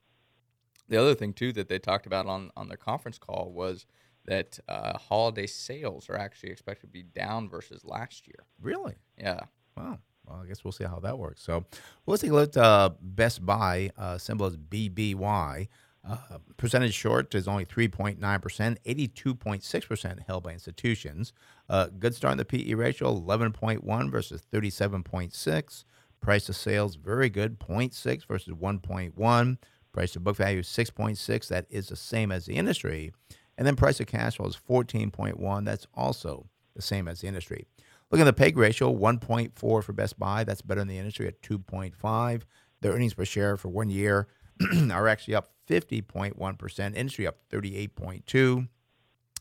the other thing too that they talked about on on their conference call was that uh, holiday sales are actually expected to be down versus last year. Really? Yeah. Wow. Well, I guess we'll see how that works. So well, let's take a look at uh, Best Buy. Uh, symbol is BBY. Uh, percentage short is only 3.9%, 82.6% held by institutions. Uh, good start in the PE ratio, 11.1 versus 37.6. Price of sales, very good, 0.6 versus 1.1. Price to book value, 6.6. That is the same as the industry. And then price of cash flow is 14.1. That's also the same as the industry. Look at the PEG ratio, 1.4 for Best Buy. That's better than the industry at 2.5. Their earnings per share for one year (clears throat) are actually up 50.1%. Industry up 38.2.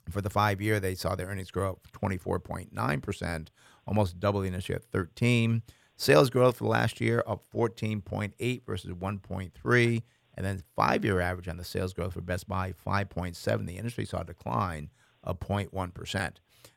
For the five year, they saw their earnings grow up 24.9%, almost double the industry at 13. Sales growth for the last year up 14.8 versus 1.3. And then five year average on the sales growth for Best Buy, 5.7. The industry saw a decline of 0.1%.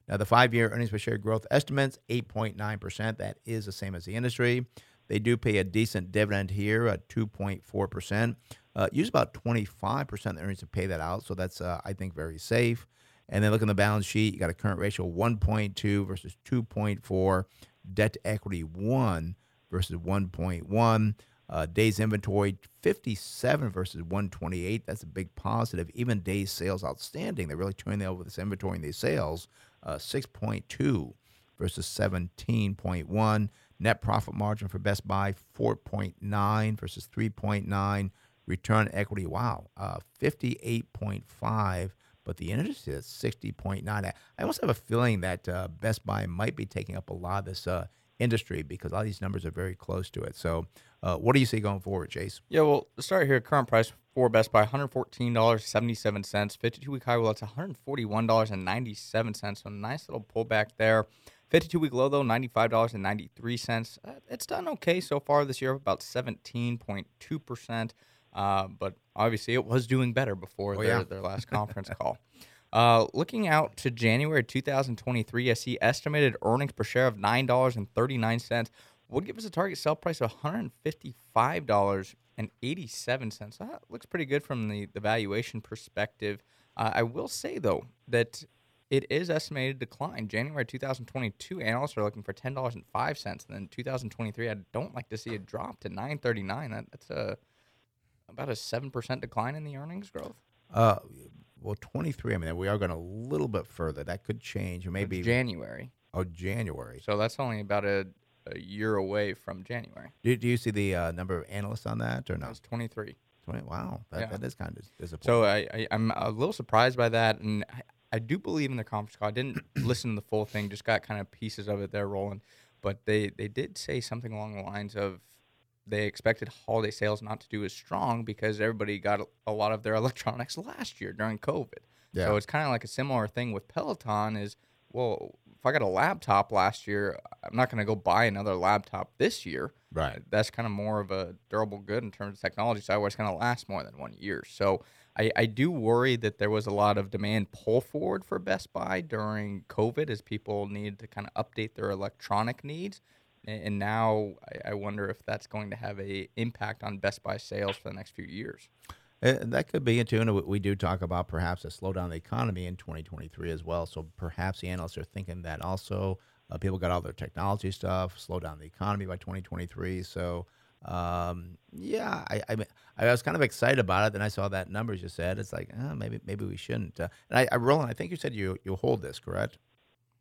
Now, the five year earnings per share growth estimates, 8.9%. That is the same as the industry. They do pay a decent dividend here at 2.4%. Uh, use about 25% of the earnings to pay that out. So that's, uh, I think, very safe. And then look in the balance sheet, you got a current ratio 1.2 versus 2.4, debt to equity 1 versus 1.1. Uh, days inventory 57 versus 128. That's a big positive. Even days sales outstanding, they're really turning over this inventory and these sales. Uh, 6.2 versus 17.1. Net profit margin for Best Buy 4.9 versus 3.9. Return equity, wow, uh, 58.5 but the industry is 60.9. I almost have a feeling that uh, Best Buy might be taking up a lot of this uh, industry because all these numbers are very close to it. So, uh, what do you see going forward, Chase? Yeah, well, start here. Current price for Best Buy, $114.77. 52 week high, well, it's $141.97. So, nice little pullback there. 52 week low, though, $95.93. Uh, it's done okay so far this year, about 17.2%. Uh, but obviously, it was doing better before Oh, their, yeah. their (laughs) last conference call. Uh, looking out to January 2023, I see estimated earnings per share of $9.39 would give us a target sell price of $155.87. That looks pretty good from the, the valuation perspective. Uh, I will say, though, that it is estimated to decline. January 2022, analysts are looking for $10.05. And then 2023, I don't like to see it drop to 9.39. That, that's a about a 7% decline in the earnings growth. Uh, well, 23. I mean, we are going a little bit further. That could change. Maybe January. oh January. So that's only about a, a year away from January. Do, do you see the uh, number of analysts on that or no? That's 23. 20? Wow, that, Yeah. that is kind of disappointing. So I, I, I'm a little surprised by that. And I, I do believe in the conference call. I didn't (clears throat) listen to the full thing, just got kind of pieces of it there rolling. But they, they did say something along the lines of they expected holiday sales not to do as strong because everybody got a, lot of their (laughs) electronics last year during COVID. Yeah. So it's kind of like a similar thing with Peloton is, well, if I got a laptop last year, I'm not going to go buy another laptop this year. Right. That's kind of more of a durable good in terms of technology. So where it's going to last more than one year. So I, I do worry that there was a lot of demand pull forward for Best Buy during COVID as people needed to kind of update their electronic needs. And, and now I, I wonder if that's going to have a impact on Best Buy sales for the next few years. Uh, that could be it tune And we- we do talk about perhaps a slowdown in the economy in 2023 as well. So perhaps the analysts are thinking that also uh, people got all their technology stuff, slow down the economy by 2023. So um, yeah, I, I mean, I was kind of excited about it. Then I saw that numbers you said. It's like oh, maybe maybe we shouldn't. Uh, and I, I Roland, I think you said you you hold this correct?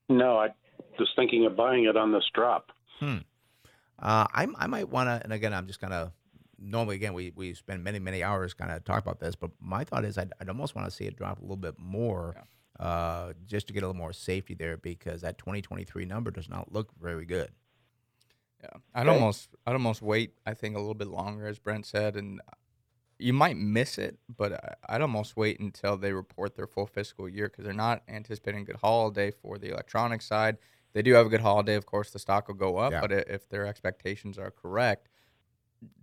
No, I was thinking of buying it on this drop. Uh, I, I might want to, and again, I'm just kind of normally again we, we spend many many hours kind of talk about this, but my thought is I'd, I'd almost want to see it drop a little bit more, uh, just to get a little more safety there because that 2023 number does not look very good. Yeah, I'd almost I'd almost wait. I think a little bit longer, as Brent said, and you might miss it, but I- I'd almost wait until they report their full fiscal year because they're not anticipating a good holiday for the electronics side. They do have a good holiday, of course. The stock will go up, Yeah. but if their expectations are correct,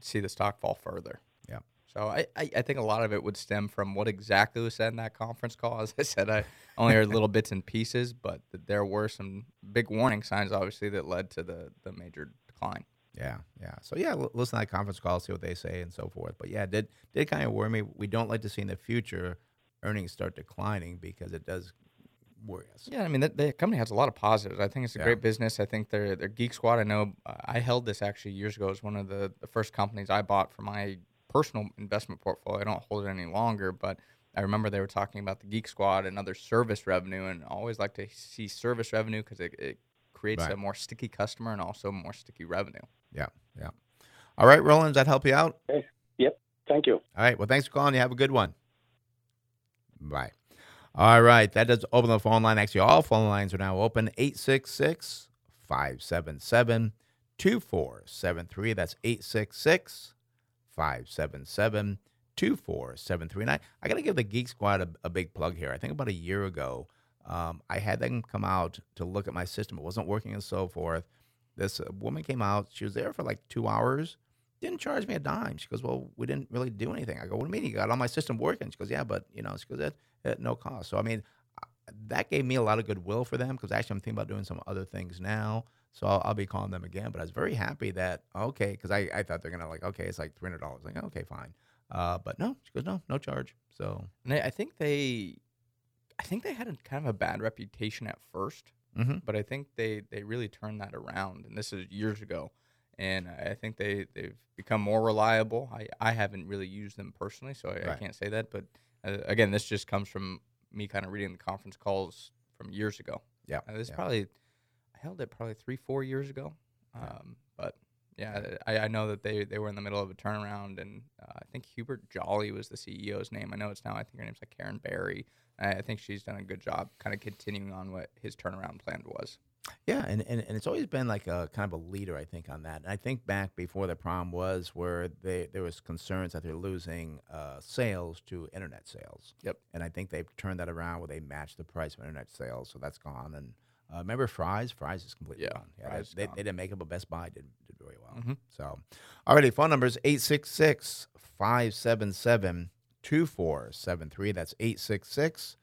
see the stock fall further. Yeah. So I, I, I think a lot of it would stem from what exactly was said in that conference call. (laughs) As I said, I only heard little bits and pieces, but there were some big warning signs, obviously, that led to the, the major decline. Yeah, yeah. So yeah, listen to that conference call, see what they say, and so forth. But yeah, did did kind of worry me. We don't like to see in the future earnings start declining because it does worry us. Yeah, I mean, the, the company has a lot of positives. I think it's a Yeah. great business. I think their their Geek Squad. I know uh, I held this actually years ago. It was one of the, the first companies I bought for my personal investment portfolio. I don't hold it any longer, but I remember they were talking about the Geek Squad and other service revenue, and I always like to see service revenue because it, it creates Right. a more sticky customer and also more sticky revenue. Yeah, yeah. All right, Roland, does that help you out? Yep. Thank you. All right. Well, thanks for calling. You have a good one. Bye. All right. That does open the phone line. Actually, all phone lines are now open 866 577 2473. That's 866 577 2473. And I, I got to give the Geek Squad a, a big plug here. I think about a year ago, um, I had them come out to look at my system. It wasn't working and so forth. this uh, woman came out. She was there for like two hours. Didn't charge me a dime. She goes, "Well, we didn't really do anything." I go, "What do you mean? You got all my system working?" She goes, "Yeah, but you know," she goes, "At, at no cost." So I mean, that gave me a lot of goodwill for them because actually I'm thinking about doing some other things now. So I'll, I'll be calling them again. But I was very happy that okay, because I, I thought they're gonna like okay, it's like three hundred dollars. Like okay, fine. Uh, but no, she goes, no, no charge. So And I, think they, I think they had a kind of a bad reputation at 1st Mhm. but I think they they really turned that around, and this is years ago. And I think they they've become more reliable. I I haven't really used them personally, so I, I can't say that. But uh, again, this just comes from me kind of reading the conference calls from years ago. yeah, Uh, this yeah. probably I held it probably three four years ago. Um, but yeah, I, I know that they, they were in the middle of a turnaround, and uh, I think Hubert Joly was the CEO's name. I know it's now. I think her name's like Karen Barry. I, I think she's done a good job, kind of continuing on what his turnaround plan was. Yeah, and, and, and it's always been like a kind of a leader, I think, on that. And I think back before the problem was where they there was concerns that they're losing uh, sales to internet sales. Yep. And I think they've turned that around where they match the price of internet sales, so that's gone. And uh, remember Fry's? Fry's is completely Yeah, gone. Yeah, they, gone. they didn't make it, but Best Buy did, did very well. Mhm. So, alrighty, phone number is 866 577 2473. That's 866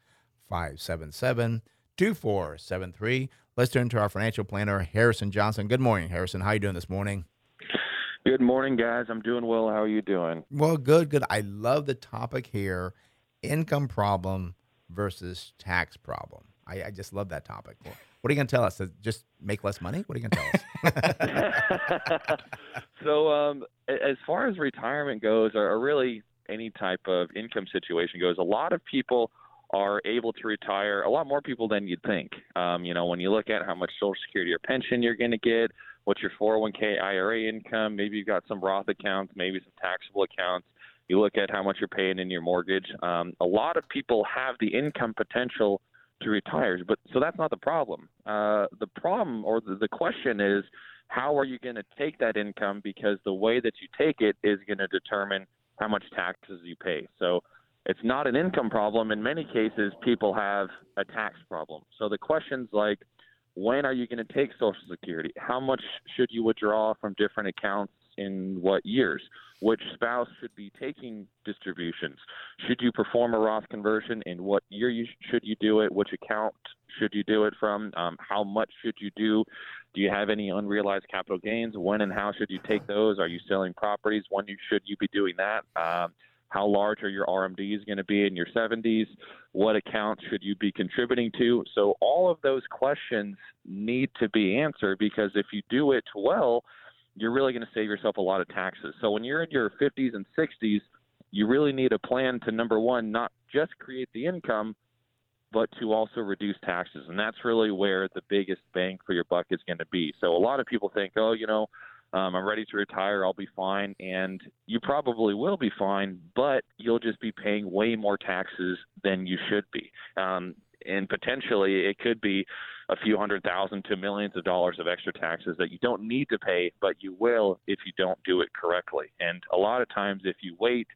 577 2473. Let's turn to our financial planner, Harrison Johnson. Good morning, Harrison. How are you doing this morning? Good morning, guys. I'm doing well. How are you doing? Well, good, good. I love the topic here income problem versus tax problem. I, I just love that topic. What are you going to tell us? Just make less money? What are you going to tell us? (laughs) (laughs) so, um, as far as retirement goes, or, or really any type of income situation goes, a lot of people are able to retire. A lot more people than you'd think. Um, you know, when you look at how much Social Security or pension you're going to get, what's your 401k, IRA income, maybe you've got some Roth accounts, maybe some taxable accounts. You look at how much you're paying in your mortgage. Um, a lot of people have the income potential to retire, but so that's not the problem. Uh, the problem or the, the question is, how are you going to take that income? Because the way that you take it is going to determine how much taxes you pay. So it's not an income problem. In many cases, people have a tax problem. So the questions like, when are you going to take Social Security? How much should you withdraw from different accounts in what years? Which spouse should be taking distributions? Should you perform a Roth conversion? In what year you, should you do it? Which account should you do it from? Um, how much should you do? Do you have any unrealized capital gains? When and how should you take those? Are you selling properties? When you, should you be doing that? Um, how large are your RMDs going to be in your 70s? What accounts should you be contributing to? So, all of those questions need to be answered because if you do it well, you're really going to save yourself a lot of taxes. So, when you're in your 50s and 60s, you really need a plan to number one, not just create the income, but to also reduce taxes. And that's really where the biggest bang for your buck is going to be. So, a lot of people think, oh, you know, um, I'm ready to retire. I'll be fine. And you probably will be fine, but you'll just be paying way more taxes than you should be. Um, and potentially it could be a few hundred thousand to millions of dollars of extra taxes that you don't need to pay, but you will if you don't do it correctly. And a lot of times, if you wait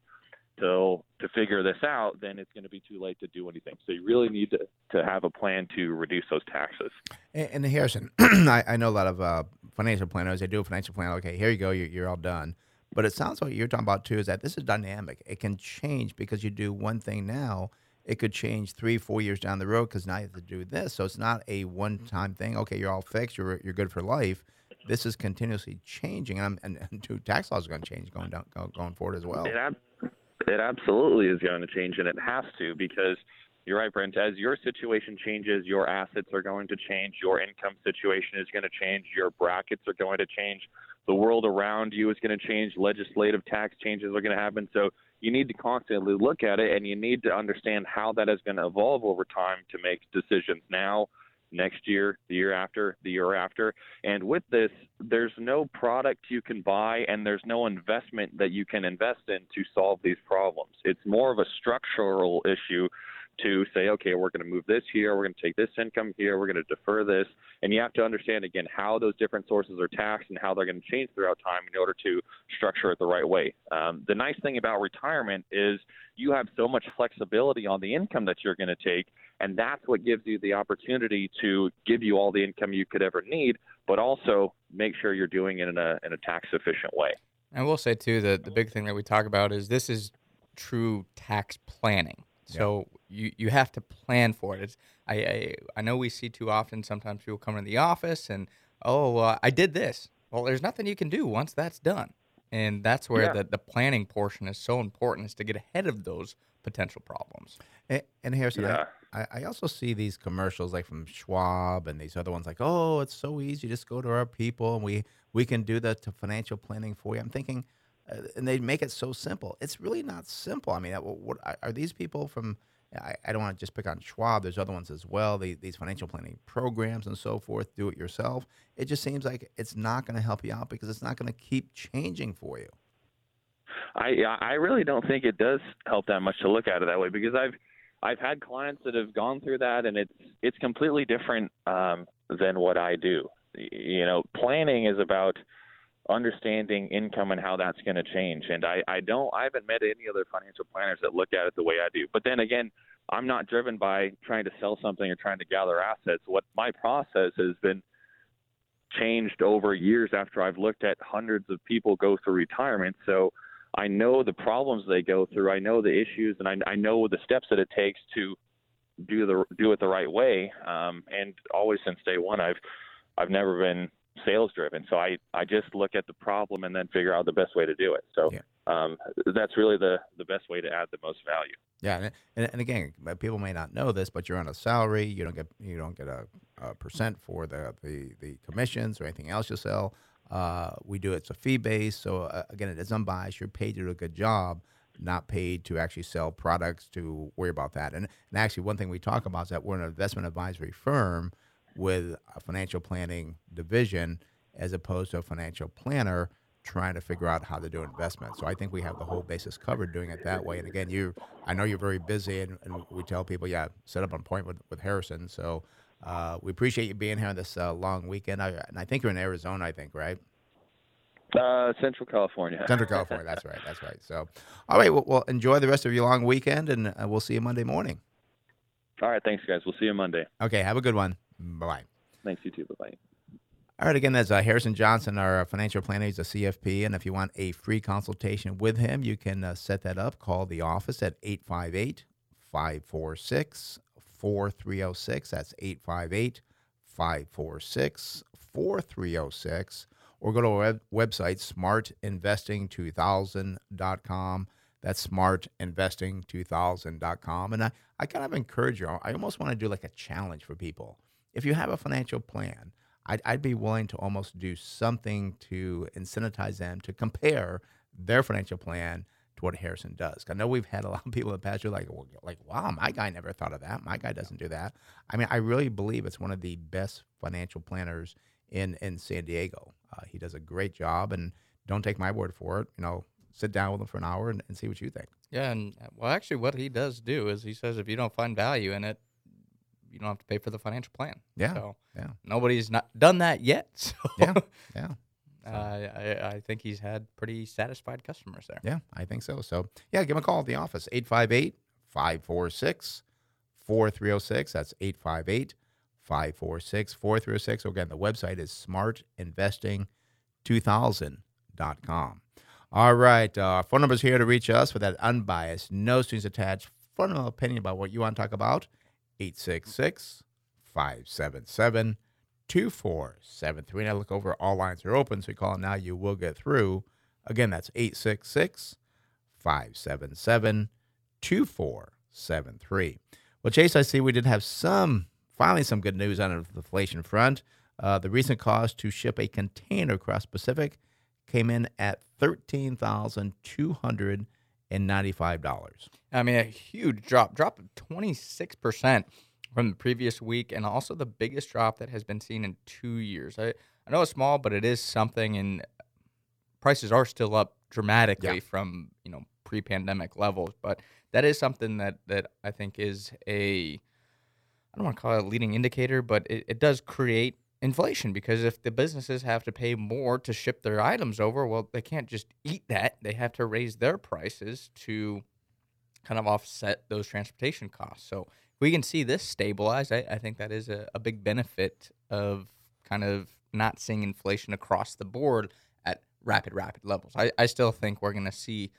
till to figure this out, then it's going to be too late to do anything. So you really need to, to have a plan to reduce those taxes. And, and Harrison, (clears throat) I, I know a lot of uh, financial planners. They do a financial plan. Okay, here you go. You're, you're all done. But it sounds like what you're talking about too is that this is dynamic. It can change because you do one thing now. It could change three, four years down the road because now you have to do this. So it's not a one-time thing. Okay, you're all fixed. You're you're good for life. This is continuously changing, and, I'm, and, and two, tax laws are going to change going down going forward as well. It, ab- it absolutely is going to change, and it has to because you're right, Brent. As your situation changes, your assets are going to change. Your income situation is going to change. Your brackets are going to change. The world around you is going to change. Legislative tax changes are going to happen. So you need to constantly look at it, and you need to understand how that is going to evolve over time to make decisions now next year, the year after, the year after. And with this, there's no product you can buy and there's no investment that you can invest in to solve these problems. It's more of a structural issue to say, okay, we're going to move this here, we're going to take this income here, we're going to defer this, and you have to understand again how those different sources are taxed and how they're going to change throughout time in order to structure it the right way. Um, the nice thing about retirement is you have so much flexibility on the income that you're going to take, and that's what gives you the opportunity to give you all the income you could ever need, but also make sure you're doing it in a in a tax efficient way. I will say too that the big thing that we talk about is this is true tax planning. So you, you have to plan for it. It's, I, I I know we see too often. Sometimes people come in the office and oh uh, I did this. Well, there's nothing you can do once that's done, and that's where Yeah. the, the planning portion is so important is to get ahead of those potential problems. And, and Harrison, Yeah. I, I I also see these commercials like from Schwab and these other ones like, oh, it's so easy. Just go to our people and we we can do the financial planning for you. I'm thinking, and they make it so simple. It's really not simple. I mean, what are- these people from? I, I don't want to just pick on Schwab. There's other ones as well. The, these financial planning programs and so forth. Do it yourself. It just seems like it's not going to help you out because it's not going to keep changing for you. I I really don't think it does help that much to look at it that way because I've I've had clients that have gone through that and it's it's completely different um, than what I do. You know, planning is about understanding income and how that's going to change. And I I don't I haven't met any other financial planners that look at it the way I do. But then again, I'm not driven by trying to sell something or trying to gather assets. What my process has been changed over years after I've looked at hundreds of people go through retirement. So I know the problems they go through. I know the issues, and I, I know the steps that it takes to do the do it the right way. Um, and always since day one, I've I've never been sales driven. So I I just look at the problem and then figure out the best way to do it. So Yeah. um, that's really the the best way to add the most value. Yeah, and, and, again, people may not know this, but you're on a salary. You don't get you don't get a, a percent for the, the the commissions or anything else you sell. Uh, we do it's a fee base, so uh, again, it is unbiased. You're paid to do a good job, not paid to actually sell products to worry about that. And, and actually, one thing we talk about is that we're an investment advisory firm with a financial planning division, as opposed to a financial planner trying to figure out how to do investment. So I think we have the whole basis covered doing it that way. And again, you, I know you're very busy, and, and we tell people, yeah, set up an appointment with, with Harrison. So uh, we appreciate you being here on this uh, long weekend. I, and I think you're in Arizona, I think, right? Uh, Central California. (laughs) Central California. That's right. That's right. So, all right. Well, well, enjoy the rest of your long weekend, and uh, we'll see you Monday morning. All right, thanks guys. We'll see you Monday. Okay. Have a good one. Bye bye. Thanks you too. Bye bye. All right, again, that's uh, Harrison Johnson, our financial planner. He's a CFP. And if you want a free consultation with him, you can uh, set that up. Call the office at 858 546 4306. That's 858 546 4306. Or go to our web- website, smartinvesting2000.com. That's smartinvesting2000.com. And I, I kind of encourage you, I almost want to do like a challenge for people. If you have a financial plan, I'd, I'd be willing to almost do something to incentivize them to compare their financial plan to what Harrison does. I know we've had a (laughs) lot of people in the past who are like, well, like, wow, my guy never thought of that. My guy doesn't do that. I mean, I really believe it's one of the best financial planners in in San Diego. Uh, he does a great job, and don't take my word for it. You know, sit down with him for an hour and, and see what you think. Yeah, and uh, well, actually, what he does do is he says if you don't find value in it, you don't have to pay for the financial plan. Yeah, So yeah. nobody's not done that yet. (laughs) So Yeah, yeah. (laughs) uh, I, I think he's had pretty satisfied customers there. Yeah, I think so. So, yeah, give him a call at the office, 858 546 4306. That's 858 546 4306. Again, the website is smartinvesting2000.com. All right. Uh, phone number's here to reach us with that unbiased, no strings attached, fundamental opinion about what you want to talk about. 866 577 2473. Now look over, all lines are open, so you call now, you will get through. Again, that's 866 577 2473. Well, Chase, I see we did have some, finally, some good news on the inflation front. Uh, the recent cost to ship a container across Pacific came in at $13,295. I mean, a huge drop, drop of 26% from the previous week, and also the biggest drop that has been seen in two years. I, I know it's small, but it is something, and prices are still up dramatically Yeah. from, you know, pre-pandemic levels. But that is something that that I think is a I don't want to call it a leading indicator, but it, it does create inflation because if the businesses have to pay more to ship their items over, well, they can't just eat that. They have to raise their prices to kind of offset those transportation costs. So if we can see this stabilize, I, I think that is a, a big benefit of kind of not seeing inflation across the board at rapid, rapid levels. I, I still think we're going to see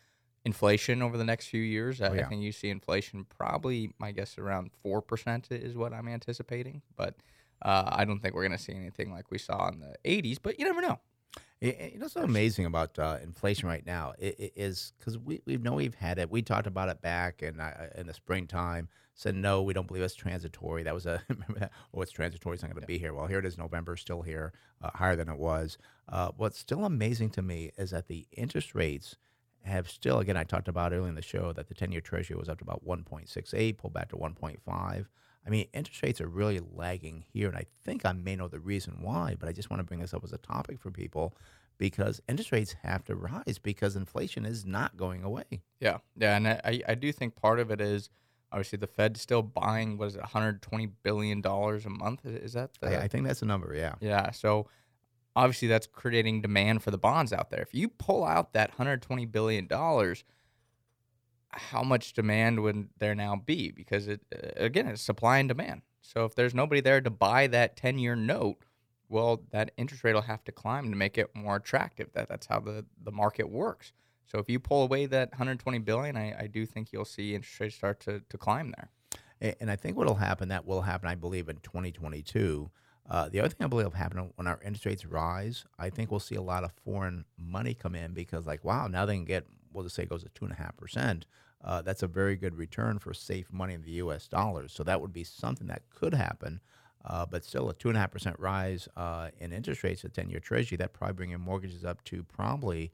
inflation over the next few years. I, Oh, yeah. I think you see inflation probably, my guess, around 4% is what I'm anticipating. But uh, I don't think we're going to see anything like we saw in the 80s, but you never know. You know, what's so amazing about uh, inflation right now i- i- is because we, we know we've had it. We talked about it back in, uh, in the springtime, said, no, we don't believe it's transitory. That was a, (laughs) remember that? Oh, it's transitory. It's not going to be here. Well, here it is, November, still here, uh, higher than it was. Uh, what's still amazing to me is that the interest rates have still, again, I talked about earlier in the show that the 10 year treasury was up to about 1.68, pulled back to 1.5. I mean, interest rates are really lagging here, and I think I may know the reason why, but I just want to bring this up as a topic for people because interest rates have to rise because inflation is not going away. Yeah, yeah, and I, I- do think part of it is obviously the Fed's still buying what is it, 120 billion dollars a month? Is that the? I, I think that's the number, yeah. yeah, so obviously that's creating demand for the bonds out there. If you pull out that 120 billion dollars, how much demand would there now be? Because it uh, again, it's supply and demand. So if there's nobody there to buy that 10 year note, well, that interest rate will have to climb to make it more attractive. That that's how the the market works. So if you pull away that 120 billion, I, I do think you'll see interest rates start to, to climb there. And I think what will happen, that will happen, I believe, in 2022. Uh, the other thing I believe will happen when our interest rates rise, I think we'll see a lot of foreign money come in because, like, wow, now they can get, we'll just say it goes to 2.5%. Uh, that's a very good return for safe money in the U.S. dollars. So that would be something that could happen. Uh, but still, a 2.5% rise uh, in interest rates, at 10 year treasury, that probably bring your mortgages up to probably.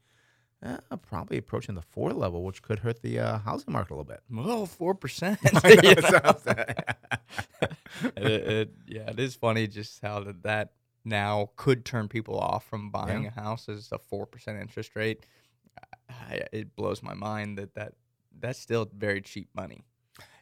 Uh, probably approaching the four level, which could hurt the uh, housing market a little bit. Well, four percent. (laughs) I know, it sounds- (laughs) it, it, yeah, it is funny just how that, that now could turn people off from buying Yeah. a house as a four percent interest rate. I, it blows my mind that, that that's still very cheap money.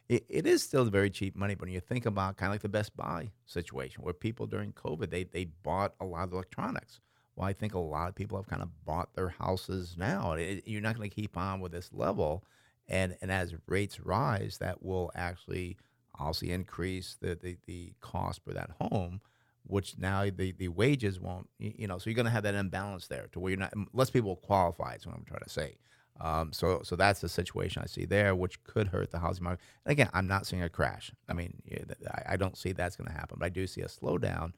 it, it is still very cheap money, but when you think about kind of like the Best Buy situation, where people during COVID they they bought a lot of electronics. Well, I think a lot of people have kind of bought their houses now. It, you're not going to keep on with this level, and and as rates rise, that will actually obviously increase the the, the cost for that home. Which now the, the wages won't, you know, so you're going to have that imbalance there to where you're not, less people qualify, is what I'm trying to say. Um, so, so that's the situation I see there, which could hurt the housing market. And again, I'm not seeing a crash. I mean, I, I don't see that's going to happen, but I do see a slowdown,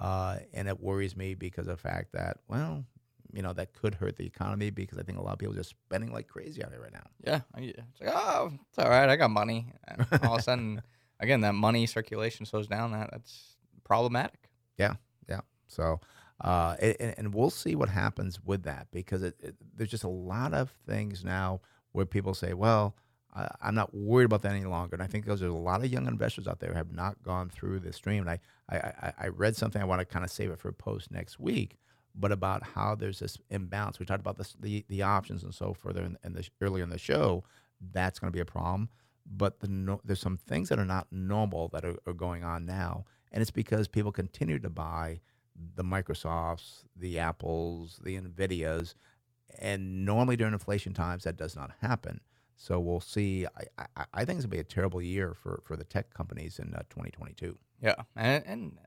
uh, and it worries me because of the fact that, well, you know, that could hurt the economy because I think a lot of people are just spending like crazy out there right now. Yeah, it's like oh, it's all right. I got money. And all of a sudden, (laughs) again, that money circulation slows down. That that's problematic. Yeah, yeah. So, uh, and, and- we'll see what happens with that because it, it, there's just a lot of things now where people say, "Well, I, I'm not worried about that any longer." And I think there's a lot of young investors out there who have not gone through this stream. And I, I, I, I read something. I want to kind of save it for a post next week, but about how there's this imbalance. We talked about this, the the options and so further in, in the earlier in the show. That's going to be a problem. But the no, there's some things that are not normal that are, are going on now, and it's because people continue to buy the Microsofts, the Apples, the Nvidias, and normally during inflation times that does not happen. So we'll see. I, I, I think it's gonna be a terrible year for, for the tech companies in uh, 2022. Yeah, and, and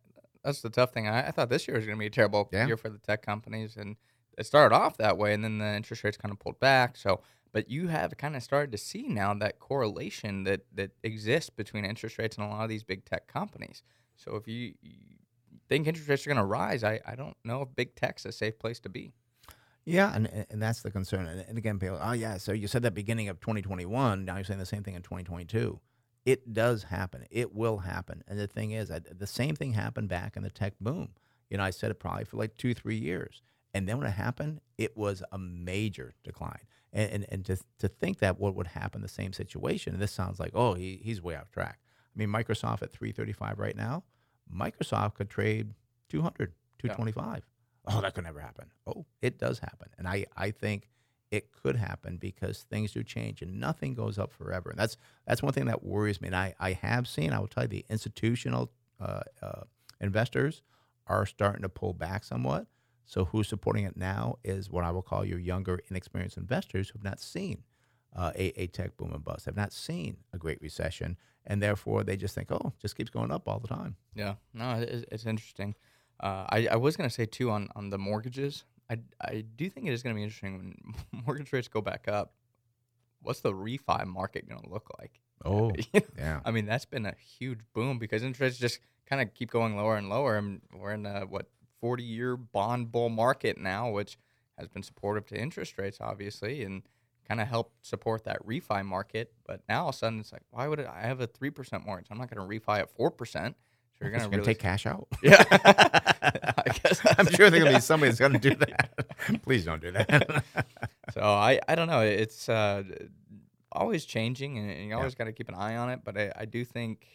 that's the tough thing. I, I thought this year was going to be a terrible Yeah. year for the tech companies, and it started off that way, and then the interest rates kind of pulled back. So, but you have kind of started to see now that correlation that that exists between interest rates and a lot of these big tech companies. So, if you, you think interest rates are going to rise, I, I don't know if big tech's a safe place to be. Yeah, and and- that's the concern. And, and again, people, oh yeah, so you said that beginning of 2021. Now you're saying the same thing in 2022. It does happen. It will happen. And the thing is, I, the same thing happened back in the tech boom. You know, I said it probably for like two, three years, and then when it happened, it was a major decline. And and, and to to think that what would happen the same situation, and this sounds like oh he, he's way off track. I mean, Microsoft at 335 right now, Microsoft could trade 200, 225. Oh, that could never happen. Oh, it does happen. And I, I think it could happen because things do change and nothing goes up forever. And that's that's one thing that worries me. And I, I have seen, I will tell you, the institutional uh, uh, investors are starting to pull back somewhat. So who's supporting it now is what I will call your younger, inexperienced investors who have not seen uh, a, a tech boom and bust, have not seen a great recession, and therefore they just think, oh, just keeps going up all the time. Yeah, no, it's, it's interesting. Uh, I, I was going to say too on, on the mortgages. I, I do think it is going to be interesting when (laughs) mortgage rates go back up. What's the refi market going to look like? (laughs) Oh, You know, yeah. I mean, that's been a huge boom because interest just kind of keep going lower and lower. And we're in a, what, 40 year bond bull market now, which has been supportive to interest rates, obviously, and kind of helped support that refi market. But now all of a sudden, it's like, why would it, I have a 3% mortgage? I'm not going to refi at 4%. So you're going to really take cash out. (laughs) Yeah. (laughs) I guess I'm sure there's gonna be (laughs) somebody that's gonna do that. Please don't do that. so I, I don't know. It's uh, always changing, and, you always got to keep an eye on it. But I, I do think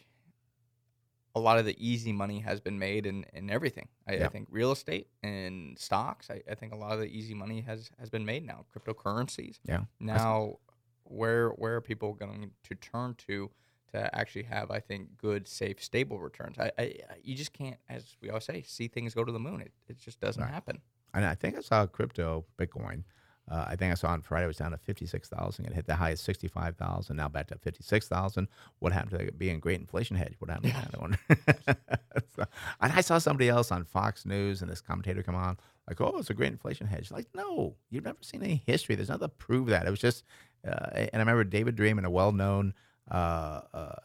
a lot of the easy money has been made in, in everything. I, I think real estate and stocks. I, I think a lot of the easy money has, has been made now. Cryptocurrencies. yeah. Now, where where are people going to turn to to actually have? I think good, safe, stable returns. I, I you just can't, as we always say, see things go to the moon. It it just doesn't Right. happen. And I think I saw crypto Bitcoin. Uh, I think I saw on Friday it was down to fifty six thousand. It hit the highest of sixty five thousand. Now back to fifty six thousand. What happened to being a great inflation hedge? What happened to that one? (laughs) so, and I saw somebody else on Fox News and this commentator come on like, "Oh, it's a great inflation hedge." Like, no, you've never seen any history. There's nothing to prove that. It was just. Uh, and I remember David Dreman, a well known uh, uh,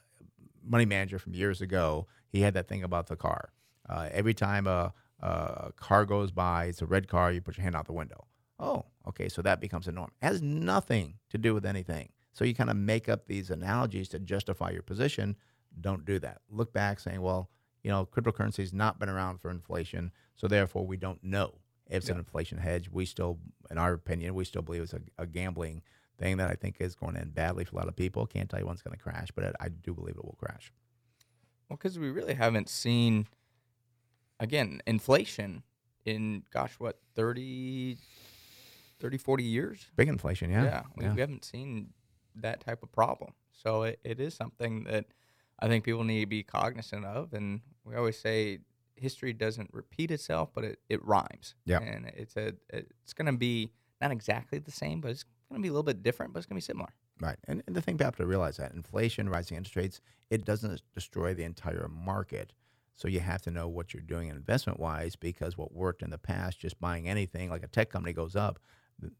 money manager from years ago, he had that thing about the car. Uh, every time a, a car goes by, it's a red car, you put your hand out the window. Oh, okay, so that becomes a norm. It has nothing to do with anything. So you kind of make up these analogies to justify your position. Don't do that. Look back saying, well, you know, cryptocurrency has not been around for inflation, so therefore we don't know if it's an inflation hedge. We still, in our opinion, we still believe it's a, a gambling thing that I think is going to end badly for a lot of people. Can't tell you when it's going to crash, but I, I do believe it will crash. Well, because we really haven't seen, again, inflation in, gosh, what, 30, 30 40 years? Big inflation, yeah. we, we haven't seen that type of problem. So it, it is something that I think people need to be cognizant of. And we always say history doesn't repeat itself, but it, it rhymes. Yeah. And it's a it's going to be not exactly the same, but it's going to be a little bit different, but it's going to be similar. Right. And, and the thing people have to realize that inflation, rising interest rates, it doesn't destroy the entire market. So you have to know what you're doing investment wise because what worked in the past, just buying anything like a tech company goes up,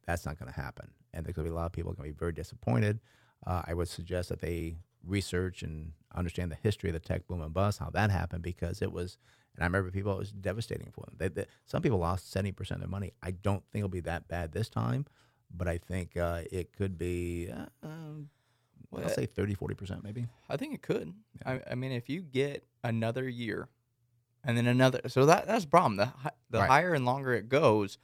that's not going to happen. And there's going to be a lot of people going to be very disappointed. Uh, I would suggest that they research and understand the history of the tech boom and bust, how that happened, because it was, and I remember people, it was devastating for them. They, they, some people lost 70% of their money. I don't think it'll be that bad this time, but I think uh, it could be, uh, um, well, I'll say 30, 40% maybe. I think it could. I, I mean, if you get another year, and then another, so that that's the problem. The the Right. higher and longer it goes,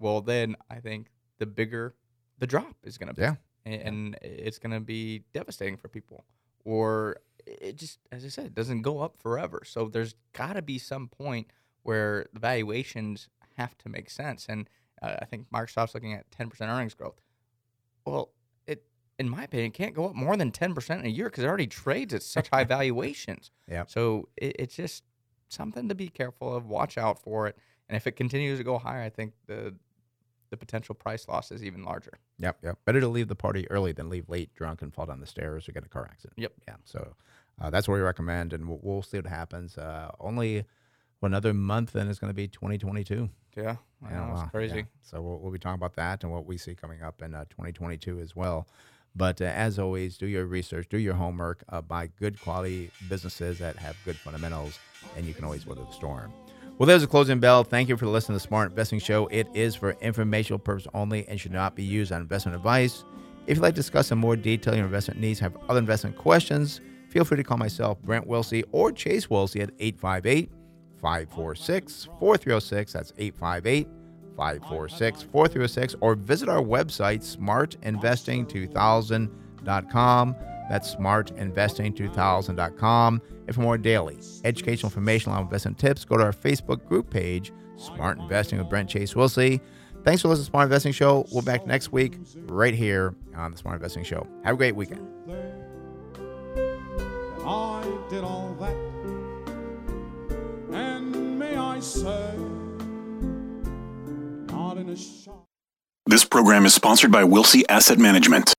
well, then I think the bigger the drop is going to be. Yeah. And, it's going to be devastating for people. Or it just, as I said, it doesn't go up forever. So there's got to be some point where the valuations have to make sense. And uh, I think Microsoft's looking at 10% earnings growth. Well, it, in my opinion, can't go up more than 10% in a year because it already trades at such high (laughs) valuations. Yep. So it, it's just something to be careful of, watch out for it. And if it continues to go higher, I think the the potential price loss is even larger. Yep, yep. Better to leave the party early than leave late, drunk, and fall down the stairs or get a car accident. Yep. Yeah. So uh, that's what we recommend, and we'll, we'll see what happens. Uh, only another month, then it's going to be 2022. Yeah, Yeah, that's wow, crazy. yeah. So we'll, we'll be talking about that and what we see coming up in uh, 2022 as well. But uh, as always, do your research, do your homework, uh, buy good quality businesses that have good fundamentals, and you can always weather the storm. Well, there's a closing bell. Thank you for listening to the Smart Investing Show. It is for informational purpose only and should not be used on investment advice. If you'd like to discuss in more detail your investment needs, have other investment questions, feel free to call myself, Brent Wilsey, or Chase Wilsey at 858 546 4306. That's 858 546 4306. Or visit our website, smartinvesting2000.com. That's smartinvesting2000.com. And for more daily educational information on investment tips, go to our Facebook group page, Smart Investing with Brent Chase Wilsey. Thanks for listening to the Smart Investing Show. We'll be back next week right here on the Smart Investing Show. Have a great weekend. I did all that. And may I say, not in a shop. This program is sponsored by Wilsey Asset Management.